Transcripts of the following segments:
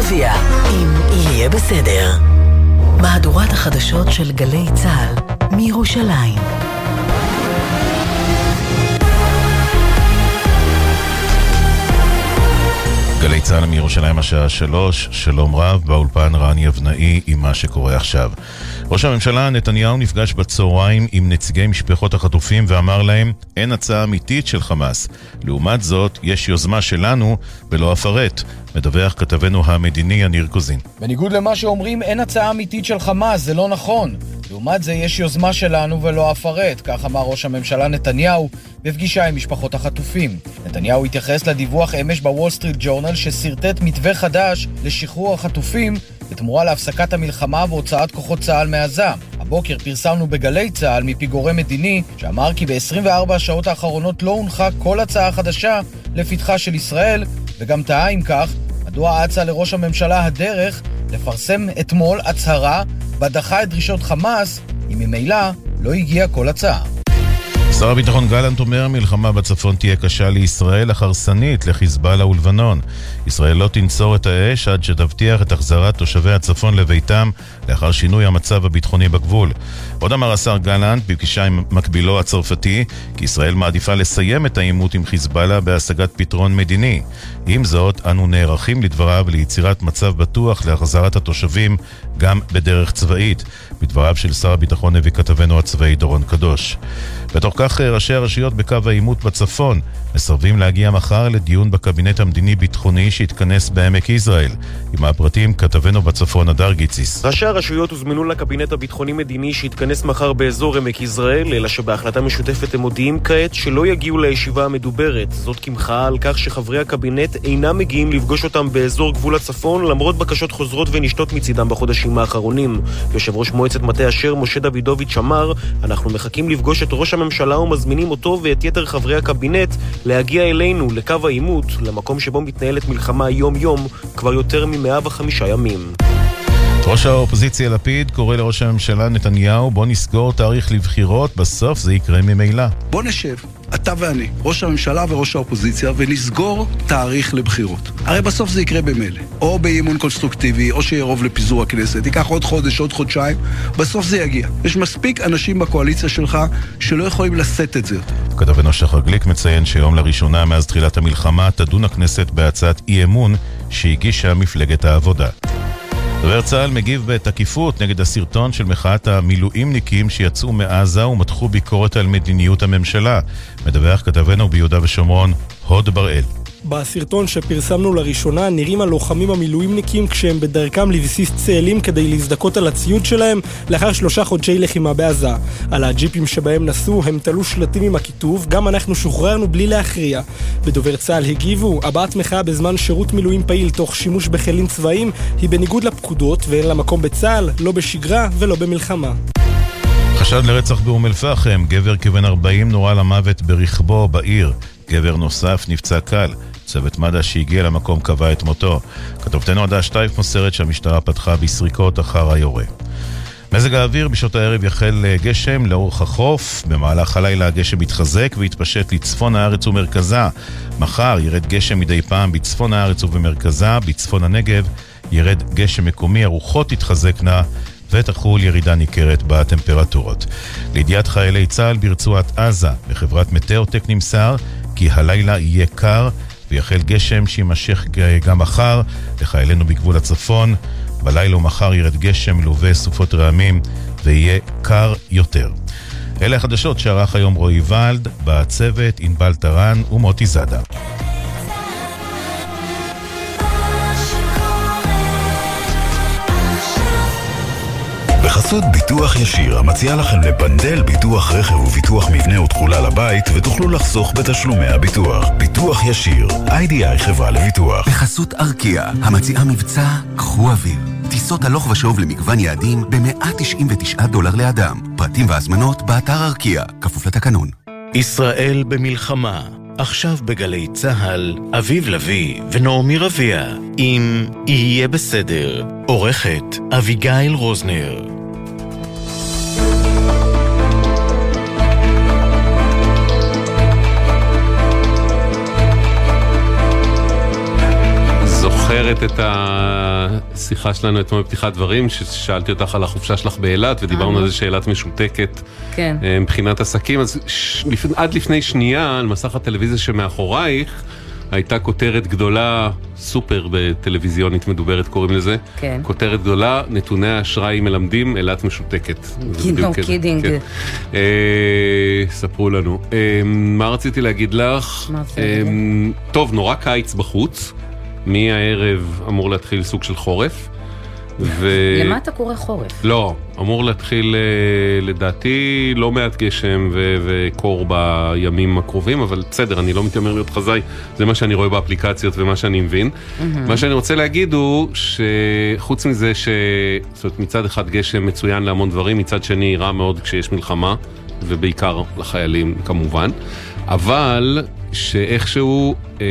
רביע, אם יהיה בסדר. מהדורת החדשות של גלי צה"ל מירושלים. גלי צה"ל מירושלים השעה שלוש, שלום רב, באולפן רני אבנאי עם מה שקורה עכשיו. ראש הממשלה נתניהו נפגש בצהריים עם נציגי משפחות החטופים ואמר להם, אין הצעה אמיתית של חמאס. לעומת זאת, יש יוזמה שלנו, ולא אפרט. מדווח כתבנו המדיני יניר קוזין. בניגוד למה שאומרים, אין הצעה אמיתית של חמאס, זה לא נכון. לעומת זה, יש יוזמה שלנו ולא אפרט, כך אמר ראש הממשלה נתניהו בפגישה עם משפחות החטופים. נתניהו התייחס לדיווח אמש בוול סטריט ג'ורנל ששרטט מתווה חדש לשחרור החטופים בתמורה להפסקת המלחמה והוצאת כוחות צה"ל מעזה. הבוקר פרסמנו בגלי צה"ל מפי גורם מדיני שאמר כי ב-24 השעות האחרונות לא הונחה כל הצעה חדשה לפתחה של ישראל, וגם טעה אם כך, מדוע אצה לראש הממשלה הדרך לפרסם אתמול הצהרה בה דחה את דרישות חמאס, אם ממילא לא הגיעה כל הצעה. שר הביטחון גלנט אומר המלחמה בצפון תהיה קשה לישראל, אך הרסנית לחיזבאללה ולבנון. ישראל לא תנצור את האש עד שתבטיח את החזרת תושבי הצפון לביתם לאחר שינוי המצב הביטחוני בגבול. עוד אמר השר גלנט בפגישה עם מקבילו הצרפתי כי ישראל מעדיפה לסיים את העימות עם חיזבאללה בהשגת פתרון מדיני. עם זאת, אנו נערכים לדבריו ליצירת מצב בטוח להחזרת התושבים גם בדרך צבאית. בדבריו של שר הביטחון הביא כתבנו הצבאי דורון קדוש. בתוך כך ראשי הרשויות בקו העימות בצפון מסרבים להגיע מחר לדיון בקבינט המדיני-ביטחוני שיתכנס בעמק יזרעאל. עם הפרטים כתבנו בצפון הדר גיציס. ראשי הרשויות הוזמנו לקבינט הביטחוני-מדיני שיתכנס מחר באזור עמק יזרעאל, אלא שבהחלטה משותפת הם מודיעים כעת שלא יגיעו לישיבה המדוברת. זאת כמחאה על כך שחברי הקבינט אינם מגיעים לפגוש אותם באזור גבול הצפון, למרות בקשות חוזרות ונשתות מצידם בחודשים האחרונים. יושב ראש מועצת מטה אשר, משה דוידוביץ', אמר, אנחנו מחכים לפגוש את ראש הממשלה ומזמינים אותו ואת יתר חברי הקבינט להגיע אלינו, לקו העימות, למקום שבו מתנהלת מלחמה יום-יום, כבר יותר מ-105 ימים. ראש האופוזיציה לפיד קורא לראש הממשלה נתניהו בוא נסגור תאריך לבחירות, בסוף זה יקרה ממילא. בוא נשב, אתה ואני, ראש הממשלה וראש האופוזיציה, ונסגור תאריך לבחירות. הרי בסוף זה יקרה במילא. או באימון קונסטרוקטיבי, או שיהיה רוב לפיזור הכנסת, ייקח עוד חודש, עוד חודשיים, בסוף זה יגיע. יש מספיק אנשים בקואליציה שלך שלא יכולים לשאת את זה יותר. כתבנו שחר גליק מציין שיום לראשונה מאז תחילת המלחמה תדון הכנסת בהצעת אי אמון שהגישה מפלגת העבודה. דובר צה"ל מגיב בתקיפות נגד הסרטון של מחאת המילואימניקים שיצאו מעזה ומתחו ביקורת על מדיניות הממשלה. מדווח כתבנו ביהודה ושומרון, הוד בראל. בסרטון שפרסמנו לראשונה נראים הלוחמים המילואימניקים כשהם בדרכם לבסיס צאלים כדי להזדכות על הציוד שלהם לאחר שלושה חודשי לחימה בעזה. על הג'יפים שבהם נסעו הם תלו שלטים עם הכיתוב גם אנחנו שוחררנו בלי להכריע. בדובר צה"ל הגיבו, הבעת מחאה בזמן שירות מילואים פעיל תוך שימוש בכלים צבאיים היא בניגוד לפקודות ואין לה מקום בצה"ל, לא בשגרה ולא במלחמה. חשד לרצח באום אל-פחם, גבר כבן 40 נורה למוות ברכבו בעיר. גבר נוסף נפצע קל. צוות מד"א שהגיע למקום קבע את מותו. כתובתנו עדה שטייף מוסרת שהמשטרה פתחה בסריקות אחר היורה. מזג האוויר בשעות הערב יחל גשם לאורך החוף, במהלך הלילה הגשם יתחזק ויתפשט לצפון הארץ ומרכזה. מחר ירד גשם מדי פעם בצפון הארץ ובמרכזה, בצפון הנגב ירד גשם מקומי, הרוחות תתחזקנה ותחול ירידה ניכרת בטמפרטורות. לידיעת חיילי צה"ל ברצועת עזה, בחברת מטאוטק נמסר כי הלילה יהיה קר ויחל גשם שיימשך גם מחר לחיילינו בגבול הצפון. בלילה ומחר ירד גשם מלווה סופות רעמים ויהיה קר יותר. אלה החדשות שערך היום רועי ולד, בצוות ענבל טרן ומוטי זאדה. בחסות ביטוח ישיר, המציע לכם לבנדל ביטוח רכב וביטוח מבנה ותכולה לבית, ותוכלו לחסוך בתשלומי הביטוח. ביטוח ישיר, איי-די-איי חברה לביטוח. בחסות ארקיע, המציעה מבצע קחו אוויר. טיסות הלוך ושוב למגוון יעדים ב-199 דולר לאדם. פרטים והזמנות באתר ארקיע, כפוף לתקנון. ישראל במלחמה עכשיו בגלי צה"ל, אביב לביא ונעמי רביע, עם "יהיה בסדר", עורכת אביגיל רוזנר. זוכרת את השיחה שלנו אתמול בפתיחת דברים, ששאלתי אותך על החופשה שלך באילת, ודיברנו על זה שאילת משותקת כן. אה, מבחינת עסקים, אז ש... עד לפני שנייה, על מסך הטלוויזיה שמאחורייך, הייתה כותרת גדולה, סופר בטלוויזיונית מדוברת קוראים לזה, כן. כותרת גדולה, נתוני האשראי מלמדים, אילת משותקת. כזה, kidding. כן. אה, ספרו לנו. אה, מה רציתי להגיד לך? מה רצית להגיד? אה, טוב, נורא קיץ בחוץ. מהערב אמור להתחיל סוג של חורף. ו... למה אתה קורא חורף? לא, אמור להתחיל אה, לדעתי לא מעט גשם ו- וקור בימים הקרובים, אבל בסדר, אני לא מתיימר להיות חזאי, זה מה שאני רואה באפליקציות ומה שאני מבין. מה שאני רוצה להגיד הוא שחוץ מזה ש... זאת אומרת, מצד אחד גשם מצוין להמון דברים, מצד שני רע מאוד כשיש מלחמה, ובעיקר לחיילים כמובן, אבל שאיכשהו אה,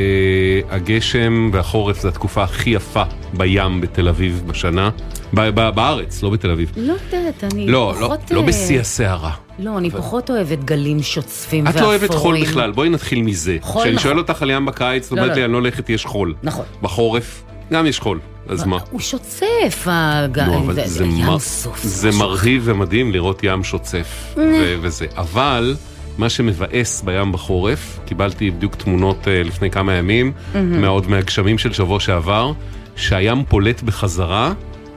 הגשם והחורף זה התקופה הכי יפה בים בתל אביב בשנה, ב- ב- בארץ, לא בתל אביב. לא יודעת, אני לא, לא, פחות... לא אה, בשיא הסערה. לא, אני פחות אוהבת גלים שוצפים את ואפורים. לא אוהבת חול בכלל, בואי נתחיל מזה. חול, כשאני נכון. שואל אותך על ים בקיץ, את לא, אומרת לא. לי, אני לא הולכת, יש חול. נכון. בחורף, גם יש חול, אז מה? הוא שוצף, הג... נו, אבל זה- ים סוף. זה מרהיב ומדהים לראות ים שוצף וזה. אבל מה שמבאס בים בחורף, קיבלתי בדיוק תמונות אה, לפני כמה ימים, מאוד מהגשמים של שבוע שעבר, שהים פולט בחזרה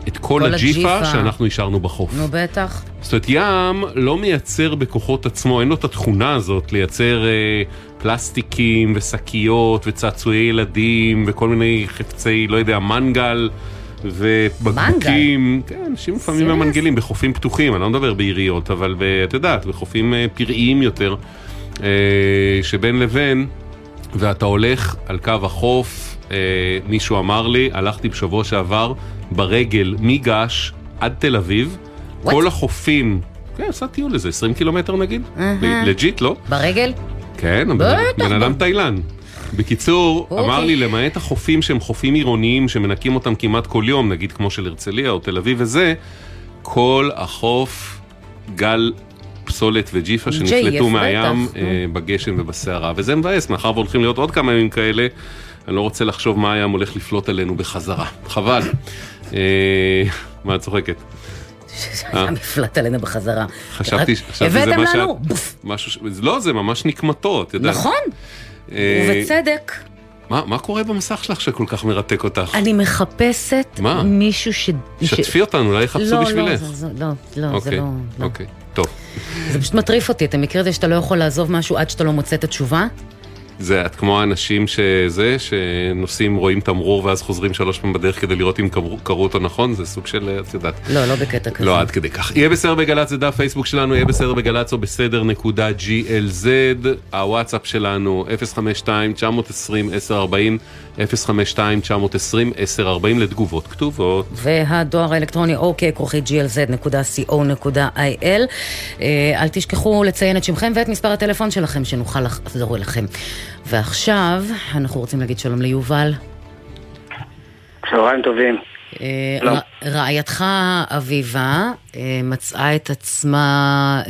את כל כל הג'יפה הג'יפה. שאנחנו השארנו בחוף. נו, בטח. זאת אומרת, ים לא מייצר בכוחות עצמו, אין לו את התכונה הזאת לייצר אה, פלסטיקים ושקיות וצעצועי ילדים וכל מיני חפצי, לא יודע, מנגל ובקבוקים. כן, אנשים לפעמים? ממנגלים בחופים פתוחים, אני לא מדבר בעיריות, אבל ב- את יודעת, בחופים אה, פראיים יותר, אה, שבין לבין, ואתה הולך על קו החוף, אה, מישהו אמר לי, הלכתי בשבוע שעבר ברגל מגעש עד תל אביב, כל החופים, כן, עשה טיול איזה 20 קילומטר נגיד. legit, לא? ברגל? כן, בן אדם תאילנד. בקיצור, אוקיי. אמר לי, למעט החופים שהם חופים עירוניים שמנקים אותם כמעט כל יום, נגיד כמו של הרצליה או תל אביב וזה, כל החוף גל פסולת וג'יפה שנפלטו מהים בטח, אה, בגשם ובסערה, וזה מבאס, מאחר והולכים להיות עוד כמה ימים כאלה, אני לא רוצה לחשוב מה הים הולך לפלוט עלינו בחזרה. חבל. אה, מה את צוחקת? אה. נפלט עלינו בחזרה. חשבתי חשבתי הבאתם מה שאת... לנו? בוף. משהו ש... לא, זה ממש נקמתו, את יודעת. נכון, אה, ובצדק. מה, מה קורה במסך שלך שכל כך מרתק אותך? אני מחפשת מה? מישהו ש... שתפי אותנו, אולי יחפשו לא, לא, בשבילך. זה- זה- לא, לא, זה אוקיי, לא... לא. אוקיי, טוב. זה פשוט מטריף אותי, אתה מכיר את זה שאתה לא יכול לעזוב משהו עד שאתה לא מוצא את התשובה? זה את כמו האנשים שזה, שנוסעים, רואים תמרור ואז חוזרים שלוש פעמים בדרך כדי לראות אם קראו קראו אותו נכון, זה סוג של, את יודעת. לא, לא בקטע כזה. לא עד כדי כך. יהיה בסדר בגל"צ זה דף פייסבוק שלנו, יהיה בסדר בגל"צ או בסדר נקודה GLZ, הוואטסאפ שלנו 052-920-1040, 052-920-1040 לתגובות כתובות. והדואר האלקטרוני אוקיי, כרוכית glz.co.il. אה, אל תשכחו לציין את שמכם ואת מספר הטלפון שלכם, שנוכל לחזור אליכם. ועכשיו, אנחנו רוצים להגיד שלום ליובל. צהריים טובים. אה, שלום. ר- רעייתך אביבה אה, מצאה את עצמה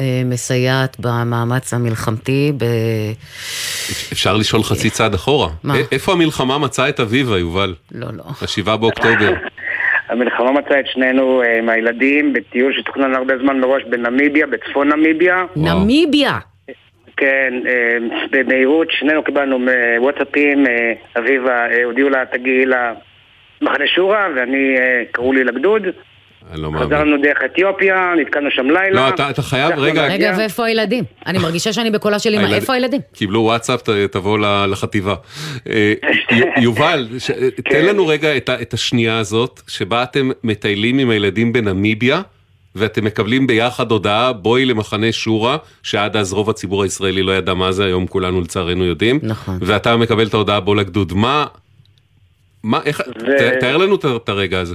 אה, מסייעת במאמץ המלחמתי ב... אפשר לשאול חצי צעד אחורה. מה? איפה המלחמה מצאה את אביבה, יובל? לא, לא. השבעה באוקטובר. המלחמה מצאה את שנינו עם הילדים בטיול שתוכנן הרבה זמן מראש בנמיביה, בצפון נמיביה. נמיביה! כן, במהירות שנינו קיבלנו וואטסאפים, אביבה הודיעו לה תגיעי למחנה שורה ואני, אה, קראו לי לגדוד. אני לא מאמין. חזרנו דרך אתיופיה, נתקענו שם לילה. לא, אתה- אתה חייב, רגע. רגע, ואיפה הילדים? אני מרגישה שאני בקולה של אמא, איפה הילדים? קיבלו וואטסאפ, תבוא לחטיבה. אה, יובל, ש- כן. תן לנו רגע את ה- את השנייה הזאת, שבה אתם מטיילים עם הילדים בנמיביה, ואתם מקבלים ביחד הודעה, בואי למחנה שורה, שעד אז רוב הציבור הישראלי לא ידע מה זה, היום כולנו לצערנו יודעים. נכון. ואתה מקבל את ההודעה, בוא לגדוד. מה... מה, איך... ת- תאר לנו את הרגע הזה.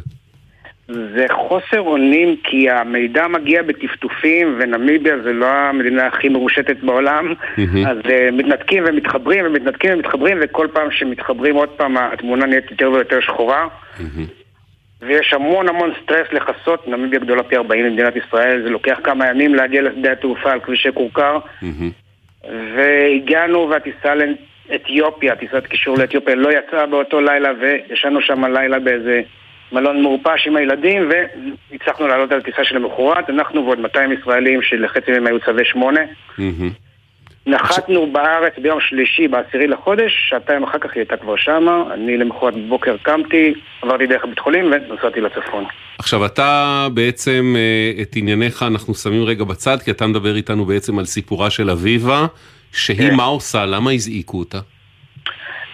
זה חוסר אונים כי המידע מגיע בטפטופים ונמיביה זה לא המדינה הכי מרושתת בעולם. מהמם. אז uh, מתנתקים ומתחברים ומתנתקים ומתחברים וכל פעם שמתחברים עוד פעם התמונה נהיית יותר ויותר שחורה. ויש המון המון סטרס לכסות, נמיביה גדולה פי 40 ממדינת ישראל, זה לוקח כמה ימים להגיע לשדה התעופה על כבישי כורכר. והגענו והטיסה אתיופיה, טיסת קישור לאתיופיה, לא יצאה באותו לילה וישנו שם לילה באיזה מלון מעופש עם הילדים והצלחנו לעלות על טיסה של למחרת, אנחנו ועוד 200 ישראלים שלחצי מהם היו צווי שמונה. נחתנו בארץ ביום שלישי, בעשירי לחודש, שעתיים אחר כך היא הייתה כבר שמה, אני למחרת בבוקר קמתי, עברתי דרך בית חולים ונסעתי לצפון. עכשיו אתה בעצם, אה, את ענייניך אנחנו שמים רגע בצד, כי אתה מדבר איתנו בעצם על סיפורה של אביבה, שהיא כן. מה עושה? למה הזעיקו אותה?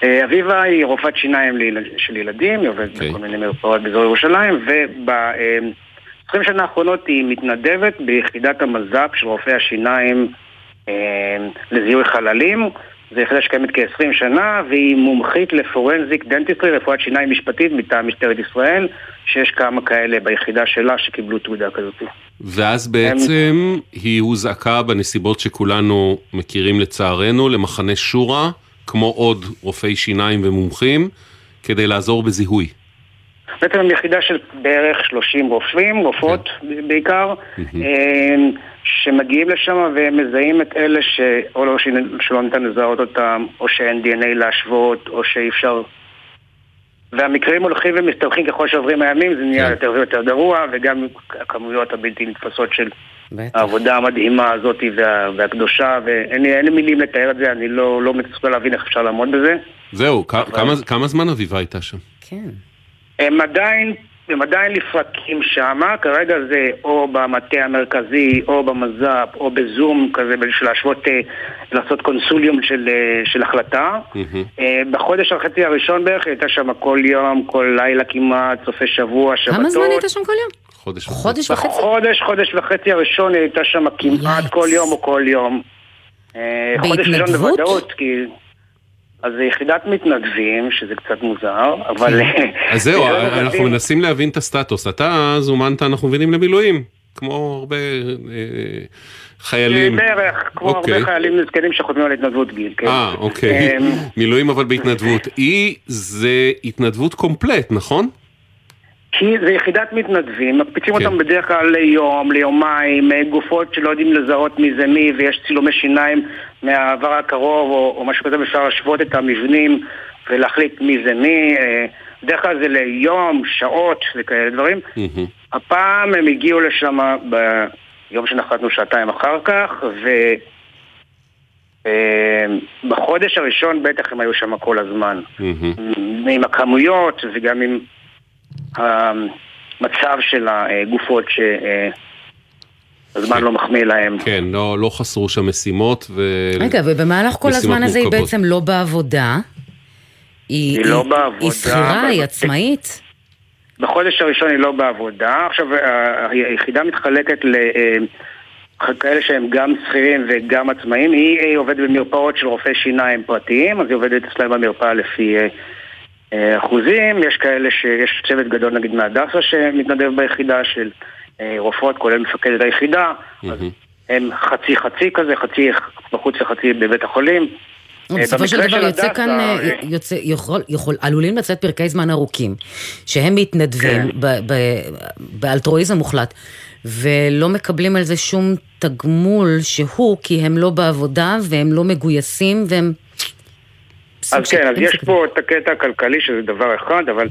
אה, אביבה היא רופאת שיניים של ילדים, היא עובדת אוקיי. בכל מיני מרפאות באזור ירושלים, וב-20 שנה האחרונות היא מתנדבת ביחידת המז"פ של רופאי השיניים אה, לזיהוי חללים. זו יחידה שקיימת כ-20 שנה, והיא מומחית ל forensic dentistry, רפואת שיניים משפטית מטעם משטרת ישראל, שיש כמה כאלה ביחידה שלה שקיבלו תעודה כזאת. ואז בעצם היא הוזעקה בנסיבות שכולנו מכירים לצערנו למחנה שורה, כמו עוד רופאי שיניים ומומחים, כדי לעזור בזיהוי. בעצם יחידה של בערך 30 רופאים, רופאות בעיקר, אה, שמגיעים לשם ומזהים את אלה שאו לא, שלא ניתן לזהות אותם, או שאין DNA להשוות, או שאי אפשר... והמקרים הולכים ומסתבכים ככל שעוברים הימים, זה נהיה יותר ויותר גרוע, וגם הכמויות הבלתי נתפסות של העבודה המדהימה הזאת וה, והקדושה, ואין לי, מילים לתאר את זה, אני לא, לא מסוגל להבין איך אפשר לעמוד בזה. זהו, כ- כמה, כמה זמן אביבה הייתה שם? כן. הם עדיין, הם עדיין לפרקים שמה, כרגע זה או במטה המרכזי, או במז"פ, או בזום כזה, בשביל להשוות, אה, לעשות קונסוליום של, אה, של החלטה. אה, בחודש וחצי הראשון בערך היא הייתה שם כל יום, כל לילה כמעט, סופי שבוע, שבתות. כמה זמן היית שם כל יום? חודש חודש וחצי? חודש, חודש וחצי הראשון היא הייתה שם כמעט כל יום או כל יום. אה, חודש ראשון בהתנדבות? בוודאות, כי... אז זה יחידת מתנדבים, שזה קצת מוזר, אבל... אז זהו, יחידת אנחנו מנסים להבין את הסטטוס. אתה זומנת, אנחנו מבינים, למילואים, כמו הרבה אה, חיילים. בערך, כמו אוקיי. הרבה חיילים נזקנים שחותמים על התנדבות גיל, כן. אה, אוקיי. מילואים אבל בהתנדבות. היא זה התנדבות קומפלט, נכון? כי זה יחידת מתנדבים, מקפיצים כן. אותם בדרך כלל ליום, ליומיים, אה, גופות שלא יודעים לזהות מי זה מי, ויש צילומי שיניים מהעבר הקרוב, או, או משהו כזה, ואפשר להשוות את המבנים ולהחליט מי זה מי. אה, בדרך כלל זה ליום, שעות וכאלה דברים. הפעם הם הגיעו לשם ביום שנחתנו שעתיים אחר כך, ובחודש הראשון בטח הם היו שם כל הזמן. עם הכמויות וגם עם המצב של הגופות שהזמן לא מחמיא להם. כן, לא, לא חסרו שם משימות. ו... רגע, ובמהלך כל הזמן הזה היא. בעצם לא בעבודה. היא היא לא בעבודה, היא שכירה, אבל- היא עצמאית. בחודש הראשון היא לא בעבודה, עכשיו ה- היחידה מתחלקת לכאלה שהם גם שכירים וגם עצמאים, היא היא עובדת במרפאות של רופאי שיניים פרטיים, אז היא עובדת אצלם במרפאה לפי אה, אה, אחוזים, יש כאלה שיש צוות גדול נגיד מהדסה שמתנדב ביחידה של אה, רופאות, כולל מפקדת היחידה, אז הם חצי חצי כזה, חצי בחוץ וחצי בבית החולים. אה, בסופו של דבר יוצא כאן, אה, אה, יוצא, יכול, יכול, עלולים לצאת פרקי זמן ארוכים, שהם מתנדבים כן. ב, ב, באלטרואיזם מוחלט, ולא מקבלים על זה שום תגמול שהוא, כי הם לא בעבודה, והם לא מגויסים, והם... אז כן, אז יש פה את הקטע הכלכלי שזה דבר אחד, אבל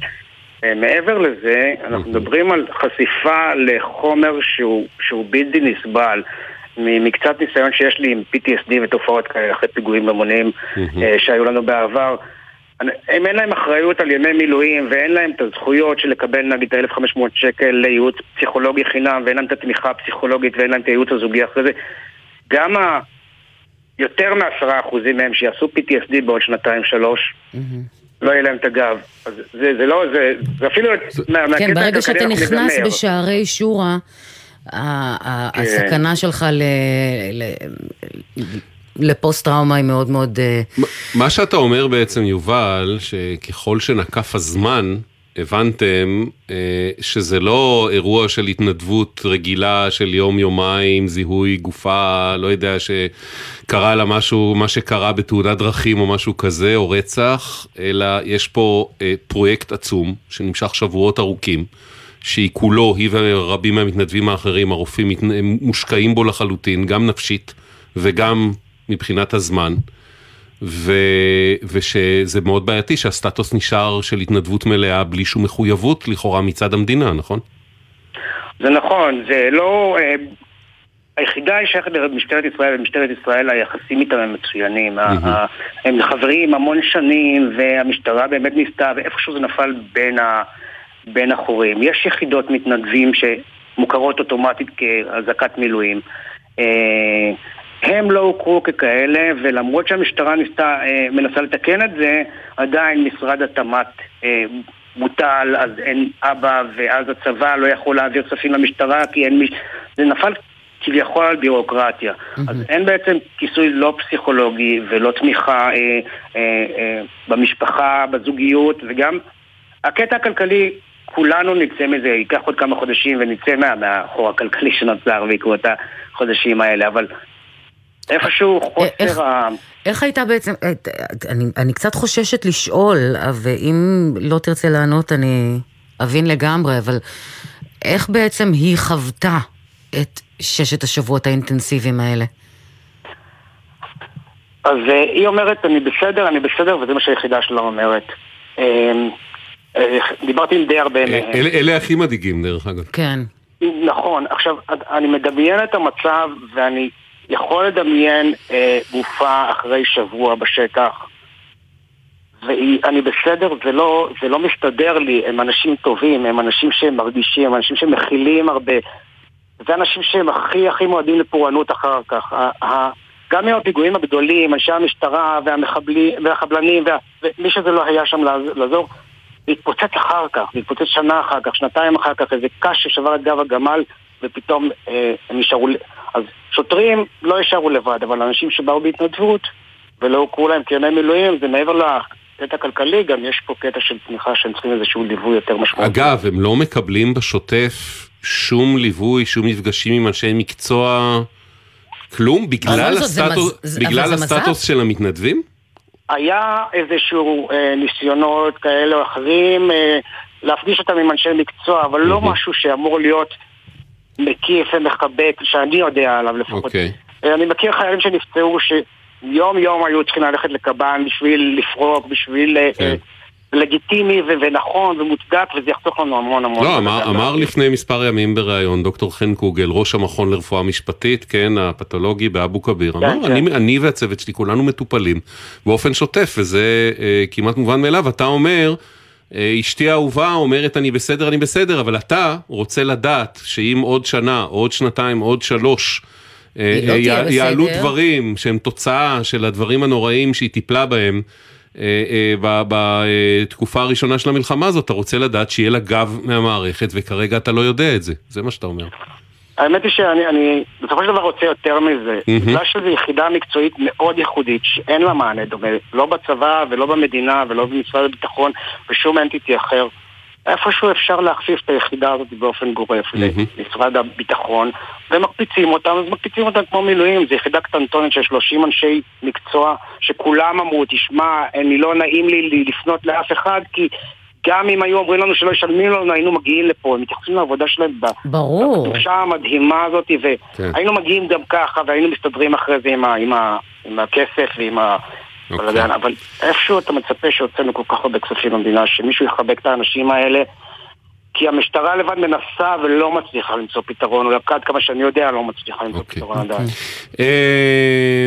אה, מעבר לזה, אנחנו מדברים על חשיפה לחומר שהוא, שהוא בלתי נסבל. מקצת ניסיון שיש לי עם PTSD ותופעות כאלה אחרי פיגועים המוניים אה, שהיו לנו בעבר. הם אין להם אחריות על ימי מילואים ואין להם את הזכויות של לקבל נגיד את ה-1500 שקל לייעוץ פסיכולוגי חינם ואין להם את התמיכה הפסיכולוגית ואין להם את הייעוץ הזוגי אחרי זה. גם. יותר מעשרה אחוזים מהם שיעשו PTSD בעוד שנתיים שלוש, לא יהיה להם את הגב. אז זה, זה לא, זה, זה אפילו מה- מהקטע כן, ברגע שאתה נכנס. בשערי שורה, ה- ה- כן. הסכנה שלך ל- ל- לפוסט טראומה היא מאוד מאוד... אה, מה שאתה אומר בעצם, יובל, שככל שנקף הזמן, הבנתם אה, שזה לא אירוע של התנדבות רגילה של יום-יומיים, זיהוי גופה, לא יודע, שקרה לה משהו, מה שקרה בתאונת דרכים או משהו כזה, או רצח, אלא יש פה אה, פרויקט עצום שנמשך שבועות ארוכים. שהיא כולו, היא ורבים מהמתנדבים האחרים, הרופאים, מושקעים בו לחלוטין, גם נפשית וגם מבחינת הזמן. ו... ושזה מאוד בעייתי שהסטטוס נשאר של התנדבות מלאה בלי שום מחויבות לכאורה מצד המדינה, נכון? זה נכון, זה לא... אה, היחידה היא שייכת למשטרת ישראל, ומשטרת ישראל היחסים איתם הם מצוינים. הם חברים המון שנים, והמשטרה באמת ניסתה, ואיפשהו זה נפל בין, ה... בין החורים. יש יחידות מתנדבים שמוכרות אוטומטית כאזעקת מילואים. אה, הם לא הוכרו ככאלה, ולמרות שהמשטרה ניסתה, אה, מנסה לתקן את זה, עדיין משרד התמ"ת אה, בוטל, אז אין אבא, ואז הצבא לא יכול להעביר כספים למשטרה, כי אין מי... זה נפל כביכול על בירוקרטיה. אז אין בעצם כיסוי לא פסיכולוגי ולא תמיכה אה, אה, אה, במשפחה, בזוגיות, וגם הקטע הכלכלי, כולנו נצא מזה, ייקח עוד כמה חודשים ונצא מה, מהחור הכלכלי שנוצר בעקבות החודשים האלה, אבל איפשהו חוסר ה... איך הייתה בעצם, אה, אני, אני קצת חוששת לשאול, ואם לא תרצה לענות אני אבין לגמרי, אבל איך בעצם היא חוותה את ששת השבועות האינטנסיביים האלה? אז אה, היא אומרת, אני בסדר, אני בסדר, וזה מה שהיחידה שלה אומרת. אה, אה, דיברתי עם די הרבה מהם. אלה, אלה הכי מדאיגים דרך אגב. כן. נכון, עכשיו, אני מדמיין את המצב, ואני יכול לדמיין אה, גופה אחרי שבוע בשטח, ואני בסדר, זה לא, זה לא מסתדר לי, הם אנשים טובים, הם אנשים שמרגישים, הם אנשים שמכילים הרבה. זה אנשים שהם הכי הכי מועדים לפורענות אחר כך. גם עם הפיגועים הגדולים, אנשי המשטרה והחבלנים, וה, ומי שזה לא היה שם לעזור, זה התפוצץ אחר כך, זה התפוצץ שנה אחר כך, שנתיים אחר כך, איזה קש ששבר את גב הגמל, ופתאום אה, הם נשארו... אז שוטרים לא יישארו לבד, אבל אנשים שבאו בהתנדבות ולא הוכרו להם כימי מילואים, זה מעבר לקטע הכלכלי, גם יש פה קטע של תמיכה שהם צריכים איזשהו ליווי יותר משמעותי. אגב, הם לא מקבלים בשוטף שום ליווי, שום מפגשים עם אנשי מקצוע, כלום? בגלל הסטטוס, זה, בגלל הסטטוס של המתנדבים? היה איזשהו אה, ניסיונות כאלה או אחרים אה, להפגיש אותם עם אנשי מקצוע, אבל לא משהו שאמור להיות מקיף ומחבק, שאני יודע עליו לפחות. אוקיי. אה, אני מכיר חיילים שנפצעו שיום יום היו צריכים ללכת לקב"ן בשביל לפרוק, בשביל... אה, כן. לגיטימי ו- ונכון ומוצדק, וזה יחסוך לנו המון המון. לא, אמר, אמר לפני מספר ימים בריאיון דוקטור חן קוגל, ראש המכון לרפואה משפטית, כן, הפתולוגי באבו כביר, כן, אמר, כן. אני, אני והצוות שלי, כולנו מטופלים באופן שוטף, וזה אה, כמעט מובן מאליו. אתה אומר, אשתי האהובה אומרת אני בסדר, אני בסדר, אבל אתה רוצה לדעת שאם עוד שנה, או עוד שנתיים, או עוד שלוש, אה, לא אה, יעלו. דברים שהם תוצאה של הדברים הנוראים שהיא טיפלה בהם. אה, אה, בתקופה הראשונה של המלחמה הזאת, אתה רוצה לדעת שיהיה לה גב מהמערכת, וכרגע אתה לא יודע את זה, זה מה שאתה אומר. האמת היא שאני אני בסופו של דבר רוצה יותר מזה. מהמם. בגלל שזו יחידה מקצועית מאוד ייחודית, שאין לה מענה דומה, לא בצבא ולא במדינה ולא במשרד הביטחון ושום אנטיטי אחר. איפשהו אפשר להכפיף את היחידה הזאת באופן גורף מהמם. למשרד הביטחון, ומקפיצים אותם, אז מקפיצים אותם כמו מילואים. זו יחידה קטנטונת של 30 אנשי מקצוע, שכולם אמרו, תשמע, אני לא נעים לי לפנות לאף אחד, כי גם אם היו אומרים לנו שלא ישלמים לנו, היינו מגיעים לפה. הם מתייחסים לעבודה שלהם. בקדושה המדהימה הזאת, כן. והיינו מגיעים גם ככה, והיינו מסתדרים אחרי זה עם, ה, עם, ה, עם הכסף ועם ה... אוקיי. אבל איפשהו אתה מצפה שהוצאנו כל כך הרבה כספים במדינה, שמישהו יחבק את האנשים האלה, כי המשטרה לבד מנסה ולא מצליחה למצוא פתרון, או עד כמה שאני יודע לא מצליחה למצוא אוקיי. פתרון עדיין. אה,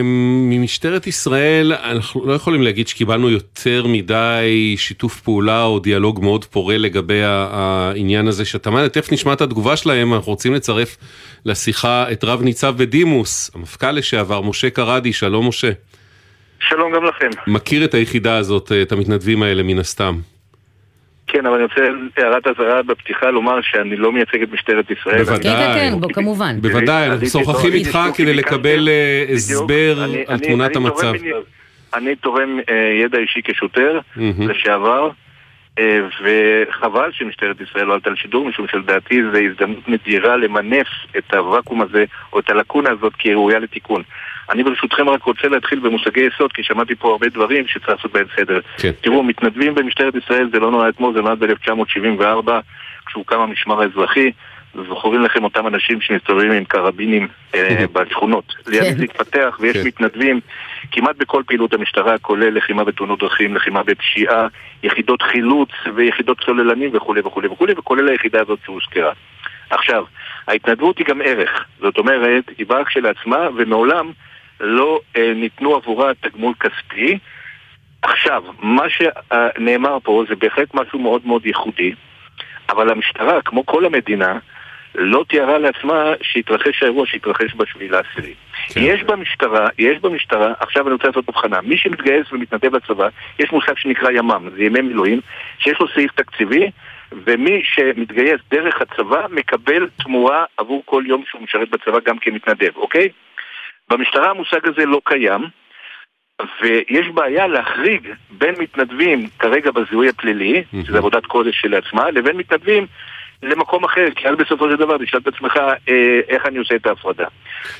ממשטרת ישראל, אנחנו לא יכולים להגיד שקיבלנו יותר מדי שיתוף פעולה או דיאלוג מאוד פורה לגבי העניין הזה שאתה אומר, תכף נשמע את התגובה שלהם, אנחנו רוצים לצרף לשיחה את רב ניצב בדימוס, המפכ"ל לשעבר, משה קרדי, שלום משה. שלום גם לכם. מכיר את היחידה הזאת, את המתנדבים האלה מן הסתם. כן, אבל אני רוצה הערת אזהרה בפתיחה לומר שאני לא מייצג את משטרת ישראל. בוודאי. כן, כן, כן, כמובן. בוודאי, אנחנו משוחחים פה- איתך כדי לקבל אה. הסבר על אני- תמונת המצב. אני תורם אה, ידע אישי כשוטר. לשעבר, אה, וחבל שמשטרת ישראל לא עלתה לשידור, משום שלדעתי זו הזדמנות נדירה למנף את הוואקום הזה, או את הלקונה הזאת, כי היא ראויה לתיקון. אני ברשותכם רק רוצה להתחיל במושגי יסוד, כי שמעתי פה הרבה דברים שצריך לעשות בהם סדר. כן. תראו, מתנדבים במשטרת ישראל זה לא נולד אתמול, זה נולד ב-1974, כשהוקם המשמר האזרחי. זוכרים לכם אותם אנשים שמסתובבים עם קרבינים אה, בשכונות. ליד כן. זה התפתח ויש כן. מתנדבים כמעט בכל פעילות המשטרה, כולל לחימה בתאונות דרכים, לחימה בפשיעה, יחידות חילוץ ויחידות צוללנים וכולי וכולי וכולי, וכולל היחידה הזאת שהוזכרה. עכשיו, ההתנדבות היא גם ערך. זאת אומרת, היא באה כשלעצמה ומעולם לא אה, ניתנו עבורה תגמול כספי. עכשיו, מה שנאמר פה זה בהחלט משהו מאוד מאוד ייחודי, אבל המשטרה, כמו כל המדינה, לא תיארה לעצמה שהתרחש האירוע שהתרחש בשביעי לעשירי. כן. יש במשטרה, יש במשטרה, עכשיו אני רוצה לעשות הבחנה, מי שמתגייס ומתנדב לצבא, יש מושג שנקרא ימ"מ, זה ימי מילואים, שיש לו סעיף תקציבי, ומי שמתגייס דרך הצבא מקבל תמורה עבור כל יום שהוא משרת בצבא גם כמתנדב, אוקיי? במשטרה המושג הזה לא קיים, ויש בעיה להחריג בין מתנדבים כרגע בזיהוי הפלילי, שזה עבודת קודש שלעצמה, לבין מתנדבים למקום אחר, כי אז בסופו של דבר תשאל את עצמך אה, איך אני עושה את ההפרדה.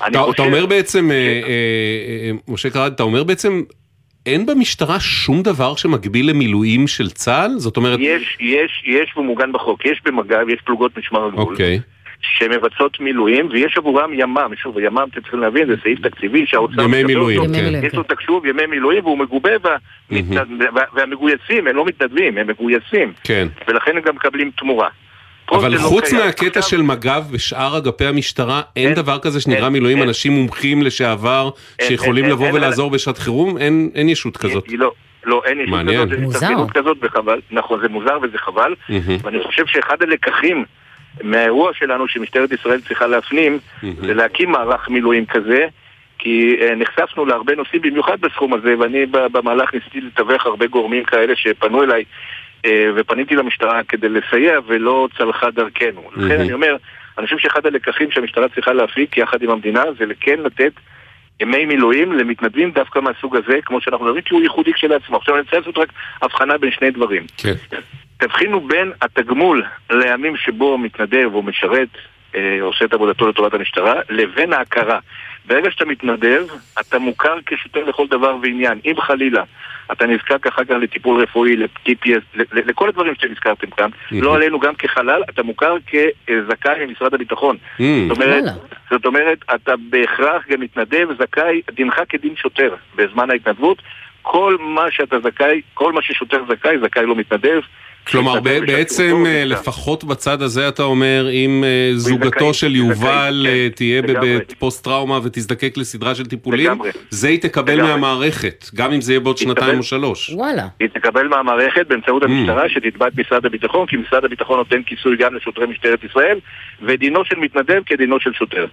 אתה, חושב- אתה אומר בעצם, אה, אה, משה קרד, אתה אומר בעצם, אין במשטרה שום דבר שמקביל למילואים של צה"ל? זאת אומרת... יש, יש, יש ומעוגן בחוק, יש במג"ב, יש פלוגות משמר הגבול. אוקיי. שמבצעות מילואים, ויש עבורם ימ"מ, שוב, ימ"מ אתם צריכים להבין, זה סעיף תקציבי שהאוצר... ימי מילואים, אותו. מילואים, יש לו תקשוב ימי מילואים והוא מגובה, והמגויסים, הם לא מתנדבים, הם מגויסים, כן. ולכן הם גם מקבלים תמורה. אבל זה לא חוץ. מהקטע של מג"ב בשאר אגפי המשטרה, אין דבר כזה שנקרא אין, מילואים, אין. אנשים מומחים לשעבר אין, שיכולים אין, לבוא אין, ולעזור בשעת חירום? אין אין ישות כזאת. לא, לא, אין ישות. כזאת, מוזר. יש התארגנות כזאת וחבל, נכון, זה מוזר וזה חבל, מהמם. ואני חושב שאחד הלקחים מהאירוע שלנו שמשטרת ישראל צריכה להפנים, זה להקים מערך מילואים כזה, כי אה, נחשפנו להרבה נושאים, במיוחד בסכום הזה, ואני במהלך ניסיתי לתווך הרבה גורמים כאלה שפנו אליי, אה, ופניתי למשטרה כדי לסייע, ולא צלחה דרכנו. לכן. אני אומר, אני חושב שאחד הלקחים שהמשטרה צריכה להפיק יחד עם המדינה, זה כן לתת ימי מילואים למתנדבים דווקא מהסוג הזה, כמו שאנחנו מדברים, כי הוא ייחודי כשלעצמו. עכשיו אני רוצה לעשות רק הבחנה בין שני דברים. כן. תבחינו בין התגמול לימים שבו מתנדב או משרת, אה, עושה את עבודתו לטובת המשטרה, לבין ההכרה. ברגע שאתה מתנדב, אתה מוכר כשוטר לכל דבר ועניין. אם חלילה אתה נזקק אחר כך לטיפול רפואי, ל-TPS, לכל הדברים שאתם הזכרתם כאן, לא עלינו גם כחלל, אתה מוכר כזכאי ממשרד הביטחון. זאת אומרת, זאת אומרת, אתה בהכרח גם מתנדב, זכאי, דינך כדין שוטר בזמן ההתנדבות. כל מה שאתה זכאי, כל מה ששוטר זכאי, זכאי לא מתנדב. כלומר, בעצם, אה, לפחות בצד הזה אתה אומר, אם אה, זוגתו של יובל אה, תהיה כן. בפוסט טראומה ותזדקק לסדרה של טיפולים. זה היא תקבל. מהמערכת, גם אם זה יהיה בעוד שנתיים. או שלוש. וואלה. היא תקבל מהמערכת באמצעות Mm. המשטרה שתתבע את משרד הביטחון, כי משרד הביטחון נותן כיסוי גם לשוטרי משטרת ישראל, ודינו של מתנדב כדינו של שוטר.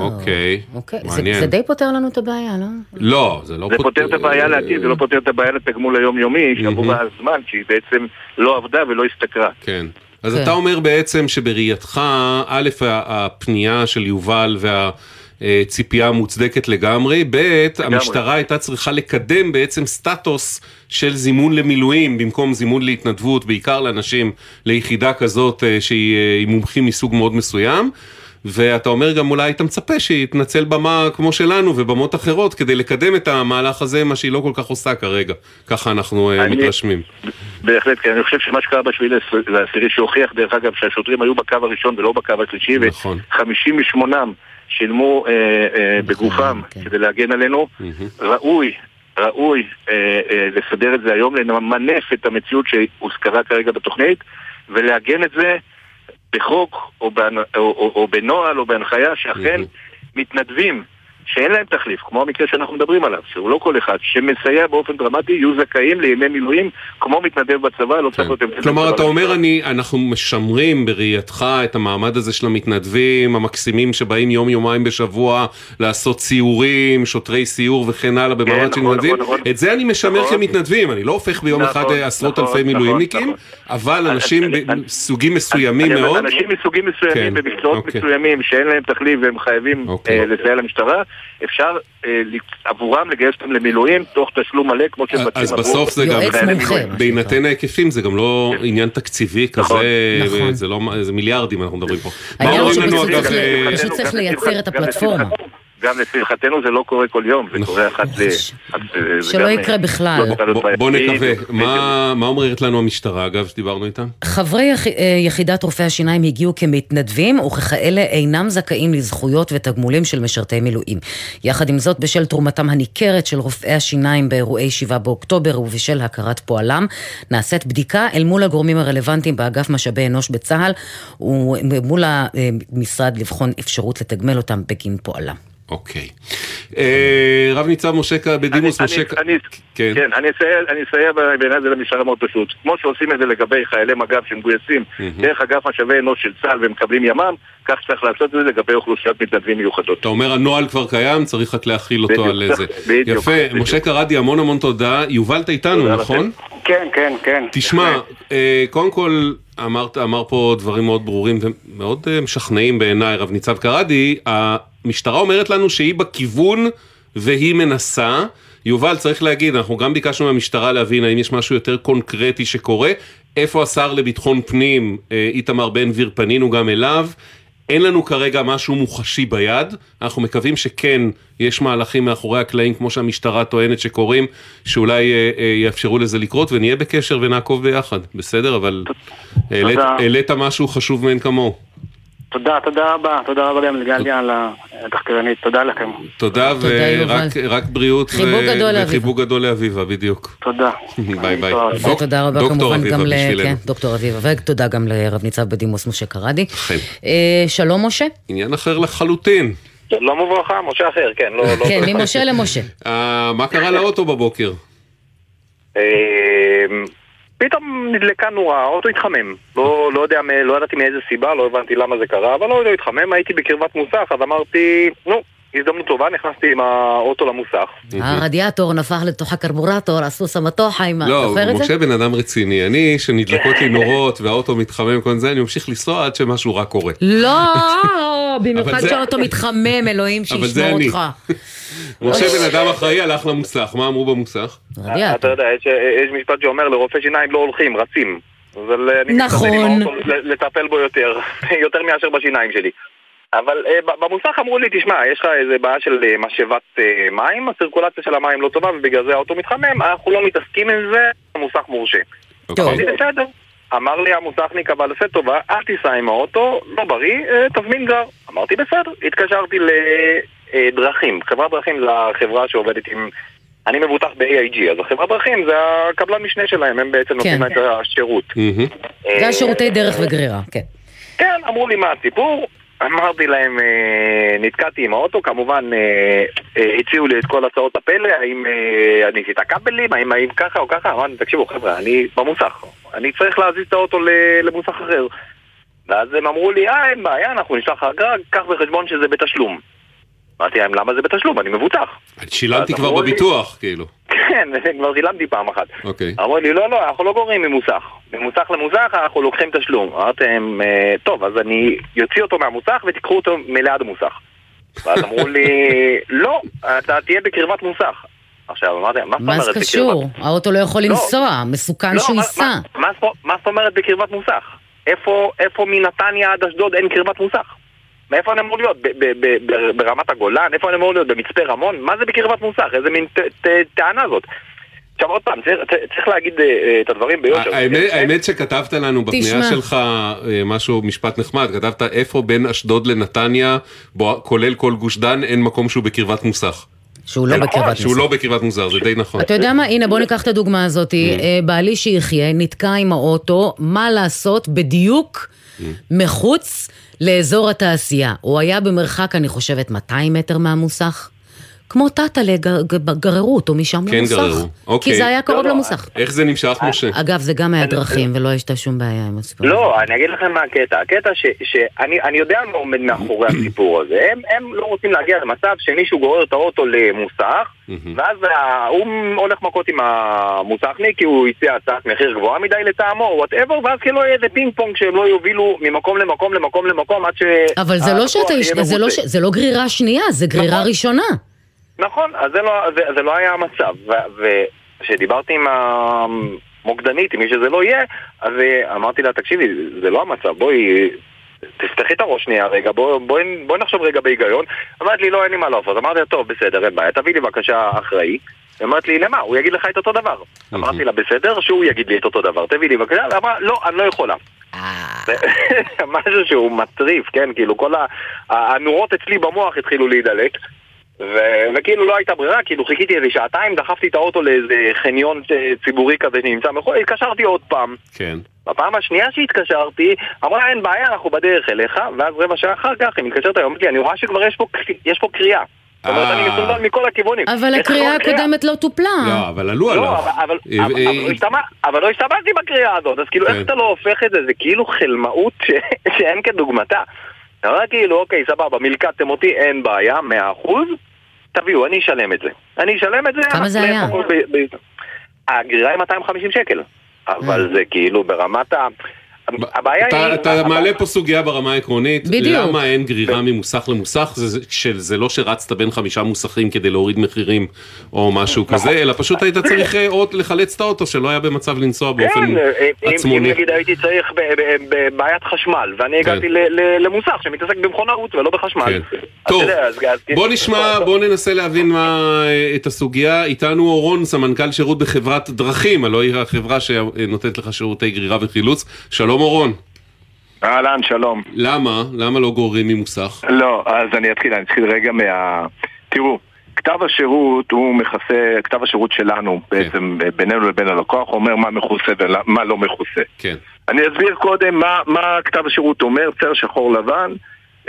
אוקיי, אוקיי, זה- מעניין. זה די פותר לנו את הבעיה, לא? לא, זה לא זה פותר את הבעיה לעתיד, זה לא פותר את הבעיה לתגמול היומיומי, שעבור הזמן, שהיא בעצם לא עבדה ולא השתכרה. כן. אז כן. אתה אומר בעצם שבראייתך, א', ה- הפנייה של יובל והציפייה המוצדקת לגמרי, ב', המשטרה הייתה צריכה לקדם בעצם סטטוס של זימון למילואים במקום זימון להתנדבות, בעיקר לאנשים, ליחידה כזאת אה, שהיא אה, עם מומחים מסוג מאוד מסוים. ואתה אומר גם אולי היית מצפה שיתנצל במה כמו שלנו ובמות אחרות כדי לקדם את המהלך הזה, מה שהיא לא כל כך עושה כרגע. ככה אנחנו אה, אני- מתרשמים. בהחלט, כן. אני חושב שמה שקרה בשביעי לעש- לעשירי שהוכיח, דרך אגב, שהשוטרים היו בקו הראשון ולא בקו השלישי, נכון. ו-50 משמונם שילמו אה, אה, בגופם כדי להגן עלינו. ראוי, ראוי אה, אה, לסדר את זה היום, למנף את המציאות שהוזכרה כרגע בתוכנית, ולעגן את זה בחוק או, בהנ... או, או, או בנוהל או בהנחיה שאכן מתנדבים שאין להם תחליף, כמו המקרה שאנחנו מדברים עליו, שהוא לא כל אחד, שמסייע באופן דרמטי, יהיו זכאים לימי מילואים כמו מתנדב בצבא, לא צריך להיות... אמצעי כלומר. אתה אומר, אני, אנחנו משמרים בראייתך את המעמד הזה של המתנדבים המקסימים שבאים יום-יומיים בשבוע לעשות סיורים, שוטרי סיור וכן הלאה במעמד של נכון, מתנדבים. נכון, נכון. את זה אני משמר. כמתנדבים, אני לא הופך ביום אחד עשרות אלפי מילואימניקים. אבל אנשים מסוגים מסוימים מאוד. אנשים מסוגים מסוימים כן, במקצועות אוקיי. מסוימים שאין להם תחליף והם חייבים אוקיי. אה, לסייע למשטרה, אפשר אה, עבורם לגייס אותם למילואים תוך תשלום מלא כמו שמבצעים אז עבור בסוף זה גם, חיילי מילואים. בהינתן ההיקפים זה גם לא עניין תקציבי נכון. כזה, נכון. זה לא, זה מיליארדים אנחנו מדברים פה. מה אומרים לנו אגב, אה, פשוט צריך לייצר את הפלטפורמה. גם לשמחתנו זה לא קורה כל יום, זה קורה אחת ל... שלא יקרה בכלל. בוא- בוא נקווה. מה מה אומרת לנו המשטרה, אגב, שדיברנו איתם? חברי. אה, יחידת רופאי השיניים הגיעו כמתנדבים, וככאלה אינם זכאים לזכויות ותגמולים של משרתי מילואים. יחד עם זאת, בשל תרומתם הניכרת של רופאי השיניים באירועי 7 באוקטובר ובשל הכרת פועלם, נעשית בדיקה אל מול הגורמים הרלוונטיים באגף משאבי אנוש בצה"ל, ומול המשרד לבחון אפשרות לתגמל אותם בגין פועלם. אוקיי. אה, רב ניצב משה בדימוס, משה... כן. כן, אני אסייע- אסייע בעיניי זה למשטרה מאוד פשוט. כמו שעושים את זה לגבי חיילי מג"ב שמגויסים דרך אגף משאבי אנוש של צה"ל ומקבלים ימ"מ, כך צריך לעשות את זה לגבי אוכלוסיות מתנדבים מיוחדות. אתה אומר הנוהל כבר קיים, צריך רק להכיל אותו על זה. יפה. משה קרדי, המון המון תודה. יובל, אתה איתנו, נכון? כן, כן, כן. תשמע, אה, קודם כל, אמרת, אמר פה דברים מאוד ברורים ומאוד אה, משכנעים בעיניי, רב ניצב קרדי, המשטרה אומרת לנו שהיא בכיוון והיא מנסה. יובל, צריך להגיד, אנחנו גם ביקשנו מהמשטרה להבין האם יש משהו יותר קונקרטי שקורה. איפה השר לביטחון פנים, אה, איתמר בן גביר, פנינו גם אליו. אין לנו כרגע משהו מוחשי ביד, אנחנו מקווים שכן יש מהלכים מאחורי הקלעים כמו שהמשטרה טוענת שקורים, שאולי אה, אה, יאפשרו לזה לקרות ונהיה בקשר ונעקוב ביחד, בסדר? אבל העלית- העלית משהו חשוב מאין כמוהו. תודה, תודה רבה. תודה רבה גם לגליה על התחקירנית. תודה לכם. תודה. ורק רק בריאות. וחיבוק גדול לאביבה, בדיוק. תודה. ביי ביי. ותודה רבה דוקטור כמובן אביבה גם ל... בשבילנו. כן, דוקטור אביבה, ותודה גם לרב ניצב בדימוס משה קרדי. אה, שלום משה. עניין אחר לחלוטין. שלום וברכה, משה אחר, כן, לא... לא- כן, ממשה למשה. אה, מה קרה לאוטו בבוקר? פתאום נדלקה נורה, האוטו התחמם. לא, לא יודע, לא ידעתי מאיזה סיבה, לא הבנתי למה זה קרה, אבל לא, לא התחמם, הייתי בקרבת מוסך, אז אמרתי, נו, הזדמנות טובה, נכנסתי עם האוטו למוסך. הרדיאטור נפח לתוך הקרבורטור, עשו סמטוחה עם ה... לא, זוכר את זה? משה בן אדם רציני. אני, שנדלקות לי נורות והאוטו מתחמם כל זה, אני ממשיך לנסוע עד שמשהו רע קורה. לא, במיוחד שהאוטו מתחמם, אלוהים אבל זה שישמור אני. אותך. משה בן אדם אחראי הלך למוסך, מה אמרו במוסך? אתה יודע, יש, משפט שאומר, לרופא שיניים לא הולכים, רצים. נכון. לטפל בו יותר, יותר מאשר בשיניים שלי. אבל אה, במוסך אמרו לי, תשמע, יש לך איזה בעיה של אה, משאבת אה, מים, הסירקולציה של המים לא טובה ובגלל זה האוטו מתחמם, אנחנו לא מתעסקים עם זה, המוסך מורשה. אמרתי, בסדר. אמר לי המוסכניק, אבל עשה טובה, אל תיסע עם האוטו, לא בריא, אה, תזמין גר. אמרתי, בסדר. התקשרתי לדרכים. חברת דרכים זה החברה שעובדת עם... אני מבוטח ב-AIG, אז החברת דרכים זה הקבלן משנה שלהם, הם בעצם נותנים כן. את השירות. זה השירותי דרך וגרירה, כן. כן, אמרו לי מה הסיפור, אמרתי להם, אה, נתקעתי עם האוטו, כמובן אה, אה, הציעו לי את כל הצעות הפלא, האם אני אקטע כבלים, האם, האם ככה או ככה, אמרתי, תקשיבו חבר'ה, אני במוסך, אני צריך להזיז את האוטו למוסך אחר. ואז הם אמרו לי, אה, אין בעיה, אנחנו נשלח אגרה, קח בחשבון שזה בתשלום. אמרתי להם, למה זה בתשלום? אני מבוטח. שילמתי כבר אמרו לי- בביטוח, כאילו. כן, כבר שילמתי פעם אחת. אוקיי. אמרו לי, לא, לא, אנחנו לא גורעים ממוסך. ממוסך למוסך אנחנו לוקחים תשלום. אמרתי להם, "אה, טוב, אז אני אוציא אותו מהמוסך ותיקחו אותו מליד המוסך. ואז אמרו לי, לא, אתה תהיה בקרבת מוסך. עכשיו, אמרתי מה זאת מה אומרת זה בקרבת? קשור? האוטו לא יכול לא. לנסוע, מסוכן לא, שהוא מה- ייסע. מה- מה זאת- מה אומרת בקרבת מוסך? איפה מנתניה עד אשדוד אין קרבת מוסך? מאיפה אני אמור להיות? ברמת הגולן? איפה אני אמור להיות? במצפה רמון? מה זה בקרבת מוסך? איזה מין טענה זאת? עכשיו עוד פעם, צריך- להגיד אה, אה, את הדברים ביושר. האמת- האמת שכתבת לנו בפנייה. שלך אה, משהו, משפט נחמד, כתבת איפה בין אשדוד לנתניה, כולל כל גוש דן, אין מקום שהוא בקרבת מוסך. שהוא לא בקרבת שהוא לא בקרבת מוסך, זה די נכון. אתה יודע מה? הנה, בוא ניקח את הדוגמה הזאת. אה, בעלי שיחיה נתקע עם האוטו, מה לעשות בדיוק מחוץ לאזור התעשייה. הוא היה במרחק, אני חושבת, 200 מטר מהמוסך. כמו ג- גררו אותו משם כן למוסך. גררו, אוקיי. כי זה היה קרוב לא, לא, למוסך. איך זה נמשך, משה? אגב, זה גם היה דרכים, ולא הייתה שום בעיה עם הסיפור. לא, אני אגיד לכם מה הקטע. הקטע ש- שאני אני יודע מה עומד מאחורי הסיפור הזה. הם, הם לא רוצים להגיע למצב שמישהו גורר את האוטו למוסך, ואז הוא הולך מכות עם המוסכניק כי הוא הציע הצעת מחיר גבוהה מדי לטעמו, whatever, ואז כאילו יהיה איזה פינג פונג שהם לא יובילו ממקום למקום למקום למקום עד ש... אבל זה לא שאתה, לא. זה לא גרירה שנייה, זה גרירה ראשונה. נכון, אז זה לא, זה, זה לא היה המצב. וכשדיברתי עם המוקדנית, עם מי שזה לא יהיה, אז אה, אמרתי לה, תקשיבי, זה לא המצב, בואי, תפתחי את הראש שנייה רגע, בואי בוא, בוא נחשוב רגע בהיגיון. אמרת לי, לא, אין לי מה לעשות. אמרתי לה, טוב, בסדר, אין בעיה, תביא לי בבקשה אחראי. אמרת לי, למה? הוא יגיד לך את אותו דבר. אמרתי לה, בסדר, שהוא יגיד לי את אותו דבר, תביא לי בבקשה, אמרה, לא, אני לא יכולה. זה משהו שהוא מטריף, כן? כאילו, כל ה- הנורות אצלי במוח התחילו להידלק. ו- וכאילו לא הייתה ברירה, כאילו חיכיתי איזה שעתיים, דחפתי את האוטו לאיזה חניון אה, ציבורי כזה שנמצא מחוץ, התקשרתי עוד פעם. כן. בפעם השנייה שהתקשרתי, אמרה אין בעיה, אנחנו בדרך אליך, ואז רבע שעה אחר כך היא מתקשרת היום, לי, אני רואה שכבר יש פה, יש פה קריאה. זאת אומרת, אני מסונדל מכל הכיוונים. אבל הקריאה. הקודמת לא טופלה. לא, אבל עלו לא, עליו. אבל- אה, אה, לא אבל לא השתמשתי בקריאה הזאת, אז כאילו כן. איך אתה לא הופך את זה? זה כאילו חלמאות שאין כדוגמתה. אתה אומר כאילו, אוקיי, סבבה, מלכדתם אותי, אין בעיה, מאה אחוז, תביאו, אני אשלם את זה. אני אשלם את זה. כמה זה היה? הכל ב- ב- הגרירה היא 250 שקל, אבל אה. זה כאילו ברמת ה... הבעיה אתה, היא... אתה מעלה פה סוגיה ברמה העקרונית, בדיוק. למה אין גרירה ממוסך למוסך, זה, זה, שזה לא שרצת בין חמישה מוסכים כדי להוריד מחירים או משהו נכון. כזה, אלא פשוט היית צריך אה, עוד לחלץ את האוטו שלא היה במצב לנסוע באופן כן, אם- אם עצמוני. נגיד הייתי צריך ב- ב- בבעיית חשמל, ואני הגעתי ל- ל- למוסך שמתעסק במכונאות ולא בחשמל. כן. אז טוב, בוא נשמע, בוא ננסה להבין מה, אה, את הסוגיה. איתנו אורון, סמנכ"ל שירות בחברת דרכים, הלוא היא החברה שנותנת לך שירותי גרירה וחילוץ. שלום אורון. אהלן, שלום. למה? למה לא גוררים ממוסך? לא, אז אני אתחיל, אני אתחיל רגע מה... תראו, כתב השירות הוא מכסה, כתב השירות שלנו בעצם בינינו לבין הלקוח אומר מה מכוסה ומה לא מכוסה. כן. אני אסביר קודם מה, מה כתב השירות אומר, צר שחור לבן.